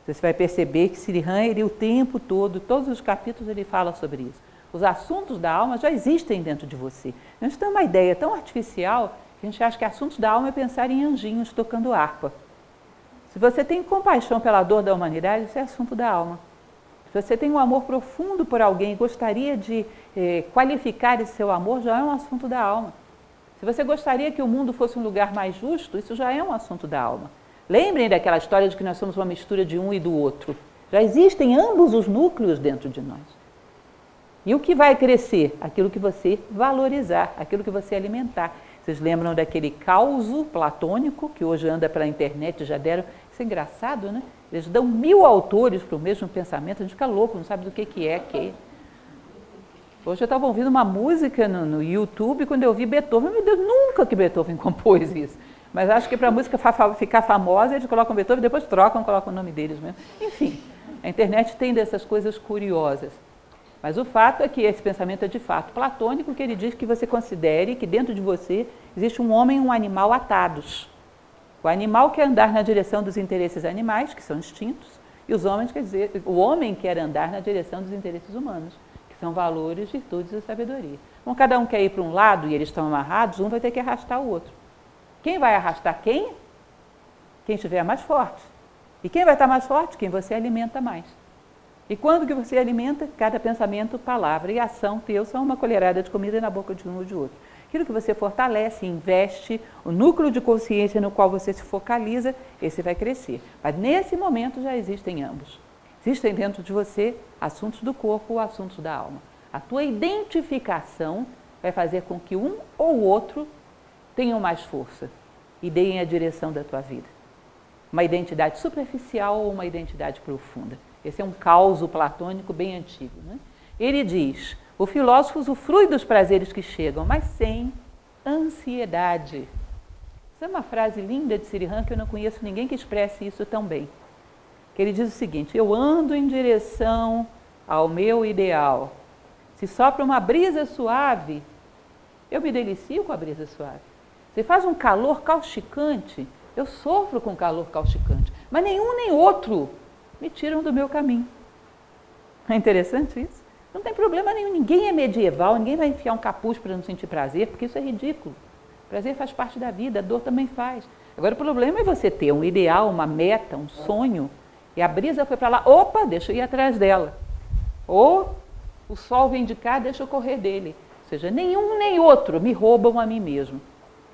[SPEAKER 1] Você vai perceber que Sirihan, ele o tempo todo, todos os capítulos ele fala sobre isso. Os assuntos da alma já existem dentro de você. A gente tem uma ideia tão artificial que a gente acha que assuntos da alma é pensar em anjinhos tocando harpa. Se você tem compaixão pela dor da humanidade, isso é assunto da alma. Se você tem um amor profundo por alguém e gostaria de eh, qualificar esse seu amor, já é um assunto da alma. Se você gostaria que o mundo fosse um lugar mais justo, isso já é um assunto da alma. Lembrem daquela história de que nós somos uma mistura de um e do outro. Já existem ambos os núcleos dentro de nós. E o que vai crescer? Aquilo que você valorizar, aquilo que você alimentar. Vocês lembram daquele causo platônico que hoje anda pela internet, já deram. Isso é engraçado, né? Eles dão mil autores para o mesmo pensamento, a gente fica louco, não sabe do que, que é, que. Hoje eu estava ouvindo uma música no, no, YouTube, quando eu vi Beethoven, meu Deus, nunca que Beethoven compôs isso. Mas acho que para a música ficar famosa, eles colocam Beethoven, depois trocam, colocam o nome deles mesmo. Enfim, a internet tem dessas coisas curiosas. Mas o fato é que esse pensamento é de fato platônico, que ele diz que você considere que dentro de você existe um homem e um animal atados. O animal quer andar na direção dos interesses animais, que são instintos, e os homens quer dizer, o homem quer andar na direção dos interesses humanos, que são valores, virtudes e sabedoria. Então, cada um quer ir para um lado e eles estão amarrados, um vai ter que arrastar o outro. Quem vai arrastar quem? Quem estiver mais forte. E quem vai estar mais forte? Quem você alimenta mais. E quando que você alimenta? Cada pensamento, palavra e ação teu são uma colherada de comida na boca de um ou de outro. Aquilo que você fortalece, investe, o núcleo de consciência no qual você se focaliza, esse vai crescer. Mas nesse momento já existem ambos. Existem dentro de você assuntos do corpo ou assuntos da alma. A tua identificação vai fazer com que um ou outro tenham mais força e deem a direção da tua vida. Uma identidade superficial ou uma identidade profunda. Esse é um causo platônico bem antigo. Né? Ele diz: o filósofo usufrui dos prazeres que chegam, mas sem ansiedade. Essa é uma frase linda de Sirihan que eu não conheço ninguém que expresse isso tão bem. Que ele diz o seguinte: Eu ando em direção ao meu ideal. Se sopra uma brisa suave, eu me delicio com a brisa suave. Se faz um calor causticante, eu sofro com calor causticante. Mas nenhum nem outro me tiram do meu caminho. É interessante isso? Não tem problema nenhum, ninguém é medieval, ninguém vai enfiar um capuz para não sentir prazer, porque isso é ridículo. Prazer faz parte da vida, a dor também faz. Agora o problema é você ter um ideal, uma meta, um sonho, e a brisa foi para lá, opa, deixa eu ir atrás dela. Ou o sol vem de cá, deixa eu correr dele. Ou seja, nenhum nem outro me roubam a mim mesmo.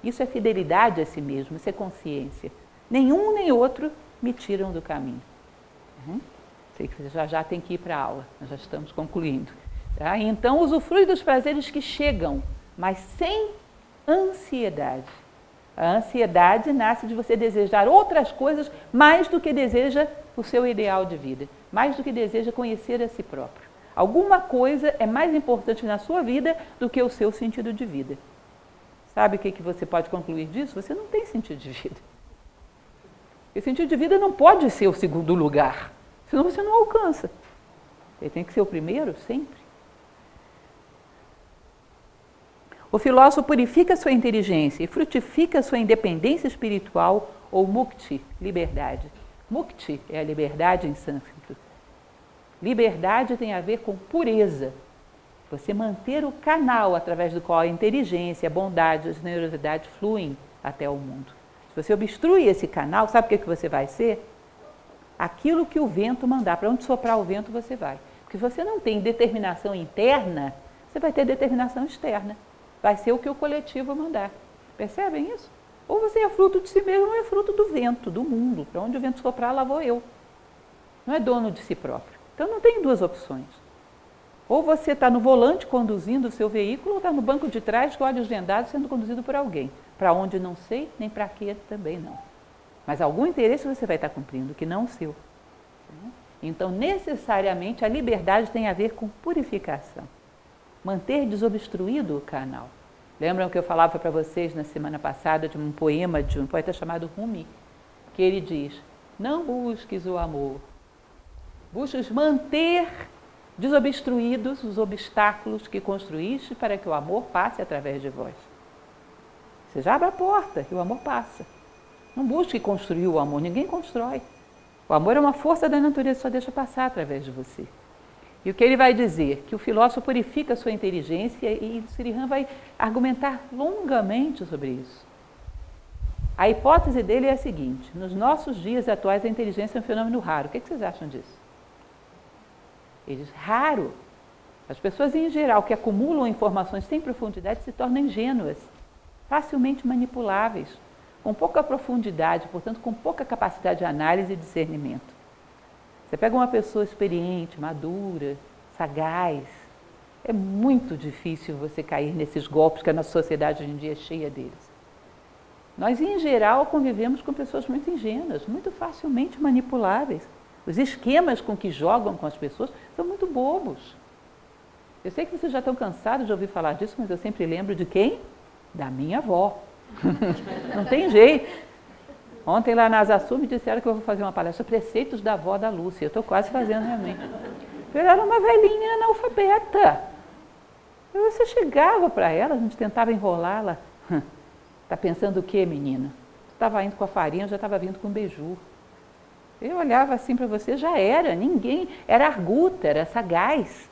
[SPEAKER 1] Isso é fidelidade a si mesmo, isso é consciência. Nenhum nem outro me tiram do caminho. Uhum. Sei que você já já tem que ir para a aula, nós já estamos concluindo. Tá? Então, usufrui dos prazeres que chegam, mas sem ansiedade. A ansiedade nasce de você desejar outras coisas mais do que deseja o seu ideal de vida, mais do que deseja conhecer a si próprio. Alguma coisa é mais importante na sua vida do que o seu sentido de vida. Sabe o que, que você pode concluir disso? Você não tem sentido de vida. O sentido de vida não pode ser o segundo lugar, senão você não alcança. Ele tem que ser o primeiro sempre. O filósofo purifica sua inteligência e frutifica sua independência espiritual ou mukti, liberdade. Mukti é a liberdade em sânscrito. Liberdade tem a ver com pureza. Você manter o canal através do qual a inteligência, a bondade, a generosidade fluem até o mundo. Se você obstrui esse canal, sabe o que, que você vai ser? Aquilo que o vento mandar. Para onde soprar o vento, você vai. Porque se você não tem determinação interna, você vai ter determinação externa. Vai ser o que o coletivo mandar. Percebem isso? Ou você é fruto de si mesmo ou é fruto do vento, do mundo. Para onde o vento soprar, lá vou eu. Não é dono de si próprio. Então não tem duas opções. Ou você está no volante conduzindo o seu veículo, ou está no banco de trás, com olhos vendados, sendo conduzido por alguém. Para onde não sei, nem para quê também não. Mas algum interesse você vai estar tá cumprindo, que não o seu. Então, necessariamente, a liberdade tem a ver com purificação. Manter desobstruído o canal. Lembram que eu falava para vocês na semana passada de um poema de um poeta chamado Rumi, que ele diz: Não busques o amor, busques manter desobstruídos os obstáculos que construíste para que o amor passe através de vós. Você já abre a porta e o amor passa. Não busque construir o amor, ninguém constrói. O amor é uma força da natureza, só deixa passar através de você. E o que ele vai dizer? Que o filósofo purifica a sua inteligência e Sirihan vai argumentar longamente sobre isso. A hipótese dele é a seguinte: nos nossos dias atuais, a inteligência é um fenômeno raro. O que, vocês acham disso? Ele diz: raro. As pessoas, em geral, que acumulam informações sem profundidade se tornam ingênuas, facilmente manipuláveis, com pouca profundidade, portanto, com pouca capacidade de análise e discernimento. Você pega uma pessoa experiente, madura, sagaz, é muito difícil você cair nesses golpes que a nossa sociedade hoje em dia é cheia deles. Nós, em geral, convivemos com pessoas muito ingênuas, muito facilmente manipuláveis. Os esquemas com que jogam com as pessoas são muito bobos. Eu sei que vocês já estão cansados de ouvir falar disso, mas eu sempre lembro de quem? Da minha avó. Não tem jeito. Ontem lá na Asaçu me disseram que eu vou fazer uma palestra Preceitos da avó da Lúcia. Eu estou quase fazendo realmente. Ela era uma velhinha analfabeta. E você chegava para ela, a gente tentava enrolá-la. Está pensando o quê, menina? Estava indo com a farinha, já estava vindo com beiju. Eu olhava assim para você, já era, ninguém, era arguta, era sagaz.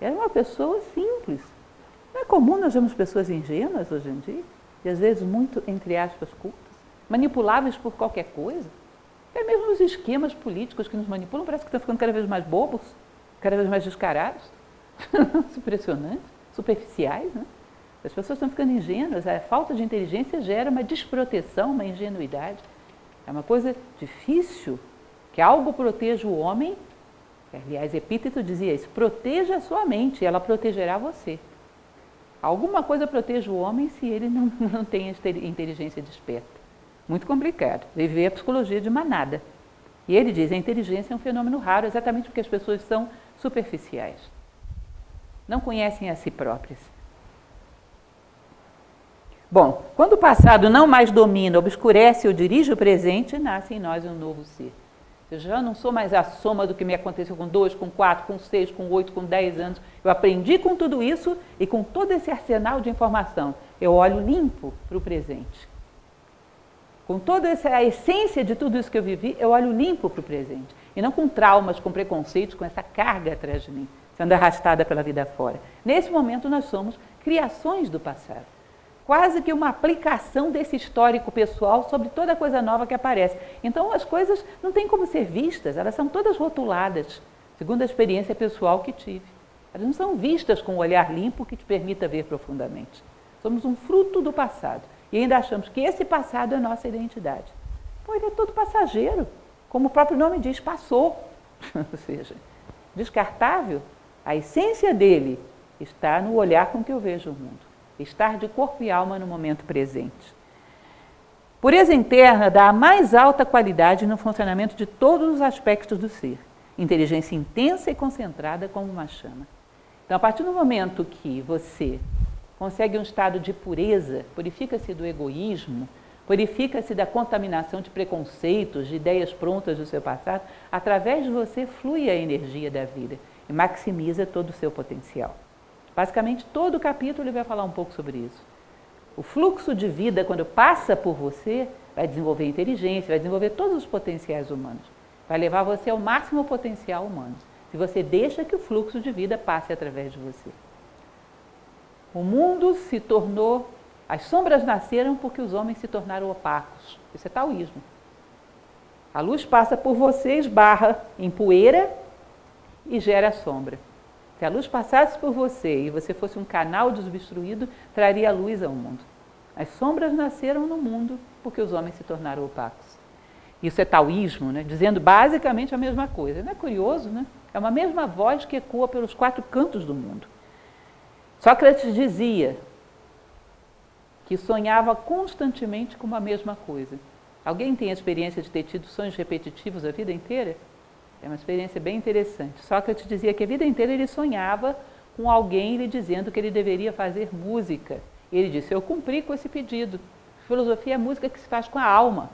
[SPEAKER 1] Era uma pessoa simples. Não é comum nós vemos pessoas ingênuas hoje em dia, e às vezes muito, entre aspas, cultas manipuláveis por qualquer coisa. Até mesmo os esquemas políticos que nos manipulam parece que estão ficando cada vez mais bobos, cada vez mais descarados, impressionantes, superficiais. Né? As pessoas estão ficando ingênuas, a falta de inteligência gera uma desproteção, uma ingenuidade. É uma coisa difícil que algo proteja o homem. Aliás, Epíteto dizia isso: proteja a sua mente, ela protegerá você. Alguma coisa proteja o homem se ele não, não tem inteligência desperta. Muito complicado. Viver a psicologia de manada. E ele diz: a inteligência é um fenômeno raro, exatamente porque as pessoas são superficiais. Não conhecem a si próprias. Bom, quando o passado não mais domina, obscurece ou dirige o presente, nasce em nós um novo ser. Eu já não sou mais a soma do que me aconteceu com dois, com quatro, com seis, com oito, com dez anos. Eu aprendi com tudo isso e com todo esse arsenal de informação. Eu olho limpo para o presente. Com toda essa a essência de tudo isso que eu vivi, eu olho limpo para o presente. E não com traumas, com preconceitos, com essa carga atrás de mim, sendo arrastada pela vida fora. Nesse momento, nós somos criações do passado. Quase que uma aplicação desse histórico pessoal sobre toda coisa nova que aparece. Então, as coisas não têm como ser vistas, elas são todas rotuladas, segundo a experiência pessoal que tive. Elas não são vistas com um olhar limpo que te permita ver profundamente. Somos um fruto do passado. E ainda achamos que esse passado é nossa identidade. Pô, ele é todo passageiro. Como o próprio nome diz, passou. Ou seja, descartável. A essência dele está no olhar com que eu vejo o mundo. Estar de corpo e alma no momento presente. Pureza interna dá a mais alta qualidade no funcionamento de todos os aspectos do ser. Inteligência intensa e concentrada como uma chama. Então, a partir do momento que você consegue um estado de pureza, purifica-se do egoísmo, purifica-se da contaminação de preconceitos, de ideias prontas do seu passado, através de você flui a energia da vida e maximiza todo o seu potencial. Basicamente, todo o capítulo ele vai falar um pouco sobre isso. O fluxo de vida, quando passa por você, vai desenvolver inteligência, vai desenvolver todos os potenciais humanos. Vai levar você ao máximo potencial humano. Se você deixa que o fluxo de vida passe através de você. O mundo se tornou As sombras nasceram porque os homens se tornaram opacos. Isso é taoísmo. A luz passa por você, esbarra em poeira e gera sombra. Se a luz passasse por você e você fosse um canal desobstruído, traria luz ao mundo. As sombras nasceram no mundo porque os homens se tornaram opacos. Isso é taoísmo, né? dizendo basicamente a mesma coisa. Não é curioso, né? É uma mesma voz que ecoa pelos quatro cantos do mundo. Sócrates dizia que sonhava constantemente com a mesma coisa. Alguém tem a experiência de ter tido sonhos repetitivos a vida inteira? É uma experiência bem interessante. Sócrates dizia que a vida inteira ele sonhava com alguém lhe dizendo que ele deveria fazer música. Ele disse: Eu cumpri com esse pedido. Filosofia é música que se faz com a alma.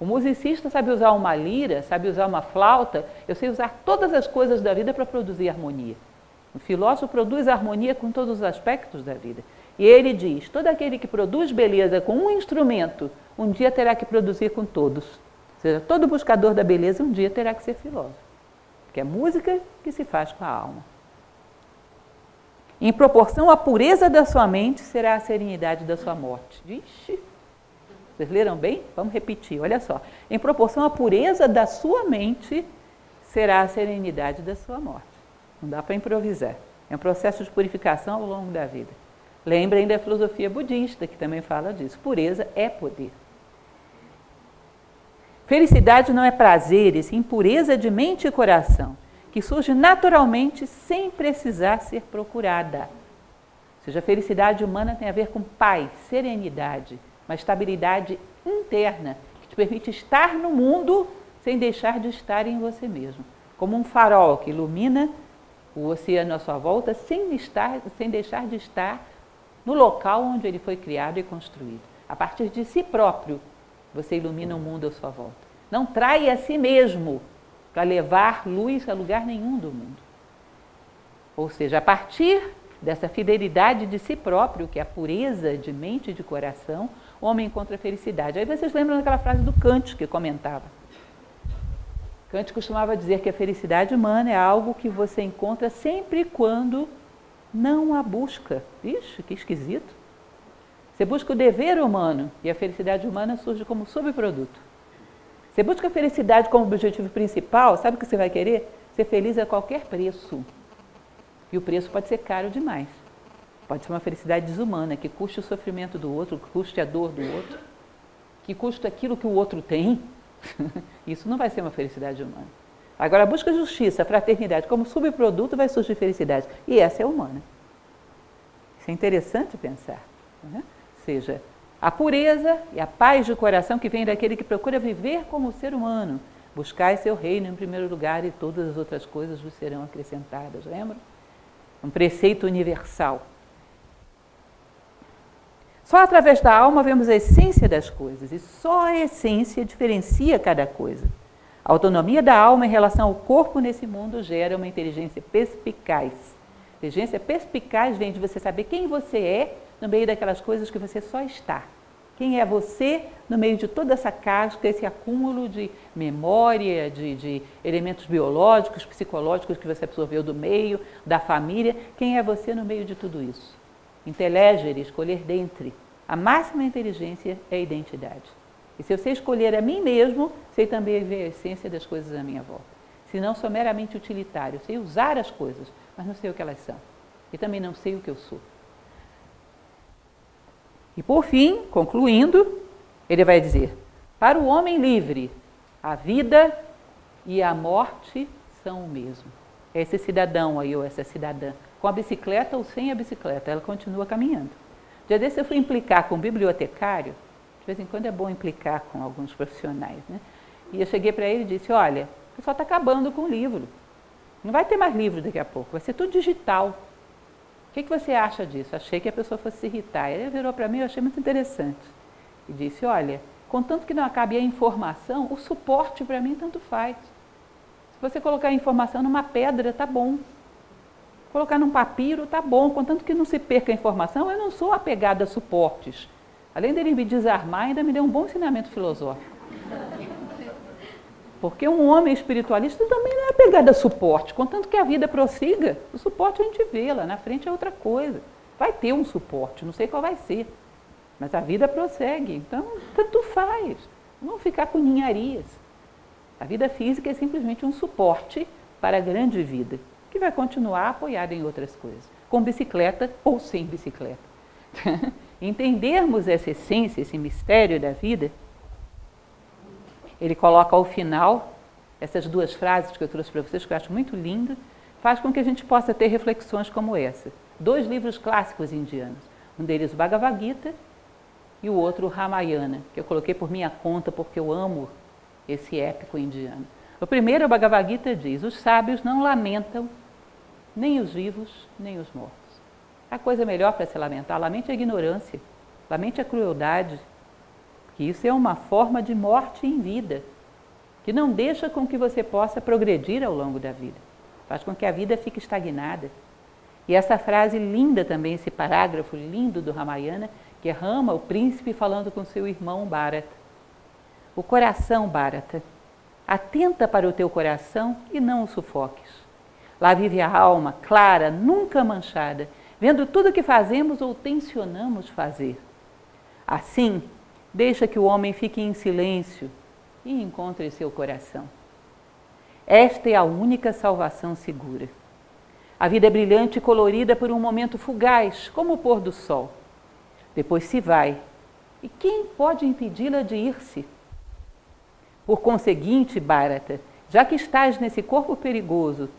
[SPEAKER 1] O musicista sabe usar uma lira, sabe usar uma flauta, eu sei usar todas as coisas da vida para produzir harmonia. O filósofo produz harmonia com todos os aspectos da vida. E ele diz: todo aquele que produz beleza com um instrumento, um dia terá que produzir com todos. Ou seja, todo buscador da beleza um dia terá que ser filósofo. Porque é música que se faz com a alma. Em proporção à pureza da sua mente, será a serenidade da sua morte. Vixe! Vocês leram bem? Vamos repetir, olha só. Em proporção à pureza da sua mente, será a serenidade da sua morte. Não dá para improvisar. É um processo de purificação ao longo da vida. Lembrem da filosofia budista, que também fala disso. Pureza é poder. Felicidade não é prazer, e sim pureza de mente e coração, que surge naturalmente sem precisar ser procurada. Ou seja, a felicidade humana tem a ver com paz, serenidade, uma estabilidade interna que te permite estar no mundo sem deixar de estar em você mesmo. Como um farol que ilumina o oceano à sua volta sem, estar, sem deixar de estar no local onde ele foi criado e construído. A partir de si próprio, você ilumina o mundo à sua volta. Não trai a si mesmo para levar luz a lugar nenhum do mundo. Ou seja, a partir dessa fidelidade de si próprio, que é a pureza de mente e de coração, o homem encontra a felicidade. Aí vocês lembram daquela frase do Kant que comentava. Kant costumava dizer que a felicidade humana é algo que você encontra sempre quando não a busca. Ixi, que esquisito. Você busca o dever humano e a felicidade humana surge como subproduto. Você busca a felicidade como objetivo principal, sabe o que você vai querer? Ser feliz a qualquer preço. E o preço pode ser caro demais. Pode ser uma felicidade desumana, que custe o sofrimento do outro, que custe a dor do outro, que custe aquilo que o outro tem. Isso não vai ser uma felicidade humana. Agora, a busca justiça, a fraternidade como subproduto vai surgir felicidade. E essa é humana. Isso é interessante pensar. Né? Ou seja, a pureza e a paz de coração que vem daquele que procura viver como ser humano. Buscai seu reino em primeiro lugar e todas as outras coisas vos serão acrescentadas. Lembra? Um preceito universal. Só através da alma vemos a essência das coisas e só a essência diferencia cada coisa. A autonomia da alma em relação ao corpo nesse mundo gera uma inteligência perspicaz. Inteligência perspicaz vem de você saber quem você é no meio daquelas coisas que você só está. Quem é você no meio de toda essa casca, esse acúmulo de memória, de, de, elementos biológicos, psicológicos que você absorveu do meio, da família? Quem é você no meio de tudo isso? Intelegere, escolher dentre. A máxima inteligência é a identidade. E se eu sei escolher a mim mesmo, sei também ver a essência das coisas à minha volta. Se não sou meramente utilitário, sei usar as coisas, mas não sei o que elas são. E também não sei o que eu sou. E por fim, concluindo, ele vai dizer: para o homem livre, a vida e a morte são o mesmo. Esse cidadão aí, ou essa cidadã, com a bicicleta ou sem a bicicleta, ela continua caminhando. Dia desse eu fui implicar com um bibliotecário, de vez em quando é bom implicar com alguns profissionais, né? E eu cheguei para ele e disse, olha, o pessoal está acabando com o livro. Não vai ter mais livro daqui a pouco, vai ser tudo digital. O que, que você acha disso? Achei que a pessoa fosse se irritar. Ele virou para mim, eu achei muito interessante. E disse, olha, contanto que não acabe a informação, o suporte para mim tanto faz. Se você colocar a informação numa pedra, tá bom. Colocar num papiro, tá bom, contanto que não se perca a informação, eu não sou apegada a suportes. Além dele me desarmar, ainda me deu um bom ensinamento filosófico. Porque um homem espiritualista também não é apegado a suporte, contanto que a vida prossiga, o suporte a gente vê lá na frente é outra coisa. Vai ter um suporte, não sei qual vai ser, Mas a vida prossegue, então tanto faz. Não ficar com ninharias. A vida física é simplesmente um suporte para a grande vida, que vai continuar apoiada em outras coisas, com bicicleta ou sem bicicleta. Entendermos essa essência, esse mistério da vida, ele coloca ao final essas duas frases que eu trouxe para vocês, que eu acho muito linda, faz com que a gente possa ter reflexões como essa. Dois livros clássicos indianos. Um deles, o Bhagavad Gita, e o outro, o Ramayana, que eu coloquei por minha conta porque eu amo esse épico indiano. O primeiro, o Bhagavad Gita diz: Os sábios não lamentam nem os vivos, nem os mortos. A coisa melhor para se lamentar, lamente a ignorância, lamente a crueldade, que isso é uma forma de morte em vida, que não deixa com que você possa progredir ao longo da vida, faz com que a vida fique estagnada. E essa frase linda também, esse parágrafo lindo do Ramayana, que é Rama, o príncipe, falando com seu irmão Bharata. O coração, Bharata, atenta para o teu coração e não o sufoques. Lá vive a alma, clara, nunca manchada, vendo tudo o que fazemos ou tensionamos fazer. Assim, deixa que o homem fique em silêncio e encontre seu coração. Esta é a única salvação segura. A vida é brilhante e colorida por um momento fugaz, como o pôr do sol. Depois se vai. E quem pode impedi-la de ir-se? Por conseguinte, Bharata, já que estás nesse corpo perigoso,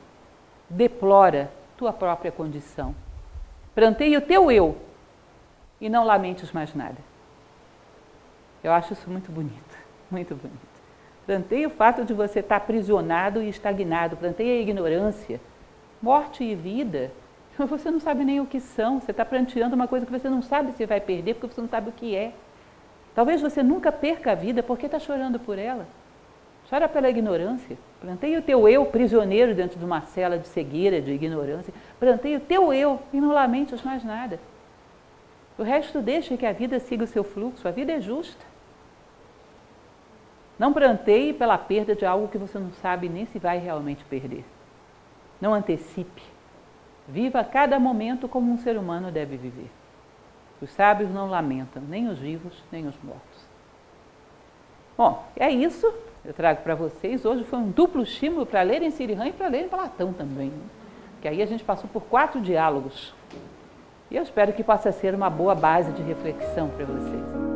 [SPEAKER 1] deplora tua própria condição. Pranteia o teu eu e não lamentes mais nada. Eu acho isso muito bonito, muito bonito. Planteia o fato de você estar aprisionado e estagnado, planteia a ignorância, morte e vida. Você não sabe nem o que são, você está planteando uma coisa que você não sabe se vai perder, porque você não sabe o que é. Talvez você nunca perca a vida porque está chorando por ela. Chora pela ignorância. Planteia o teu eu prisioneiro dentro de uma cela de cegueira, de ignorância. Planteia o teu eu e não lamentes mais nada. O resto deixa que a vida siga o seu fluxo. A vida é justa. Não planteie pela perda de algo que você não sabe nem se vai realmente perder. Não antecipe. Viva cada momento como um ser humano deve viver. Os sábios não lamentam, nem os vivos, nem os mortos. Bom, é isso. Eu trago para vocês. Hoje foi um duplo estímulo para lerem Sirihan e para lerem Platão também. Né? Que aí a gente passou por quatro diálogos. E eu espero que possa ser uma boa base de reflexão para vocês.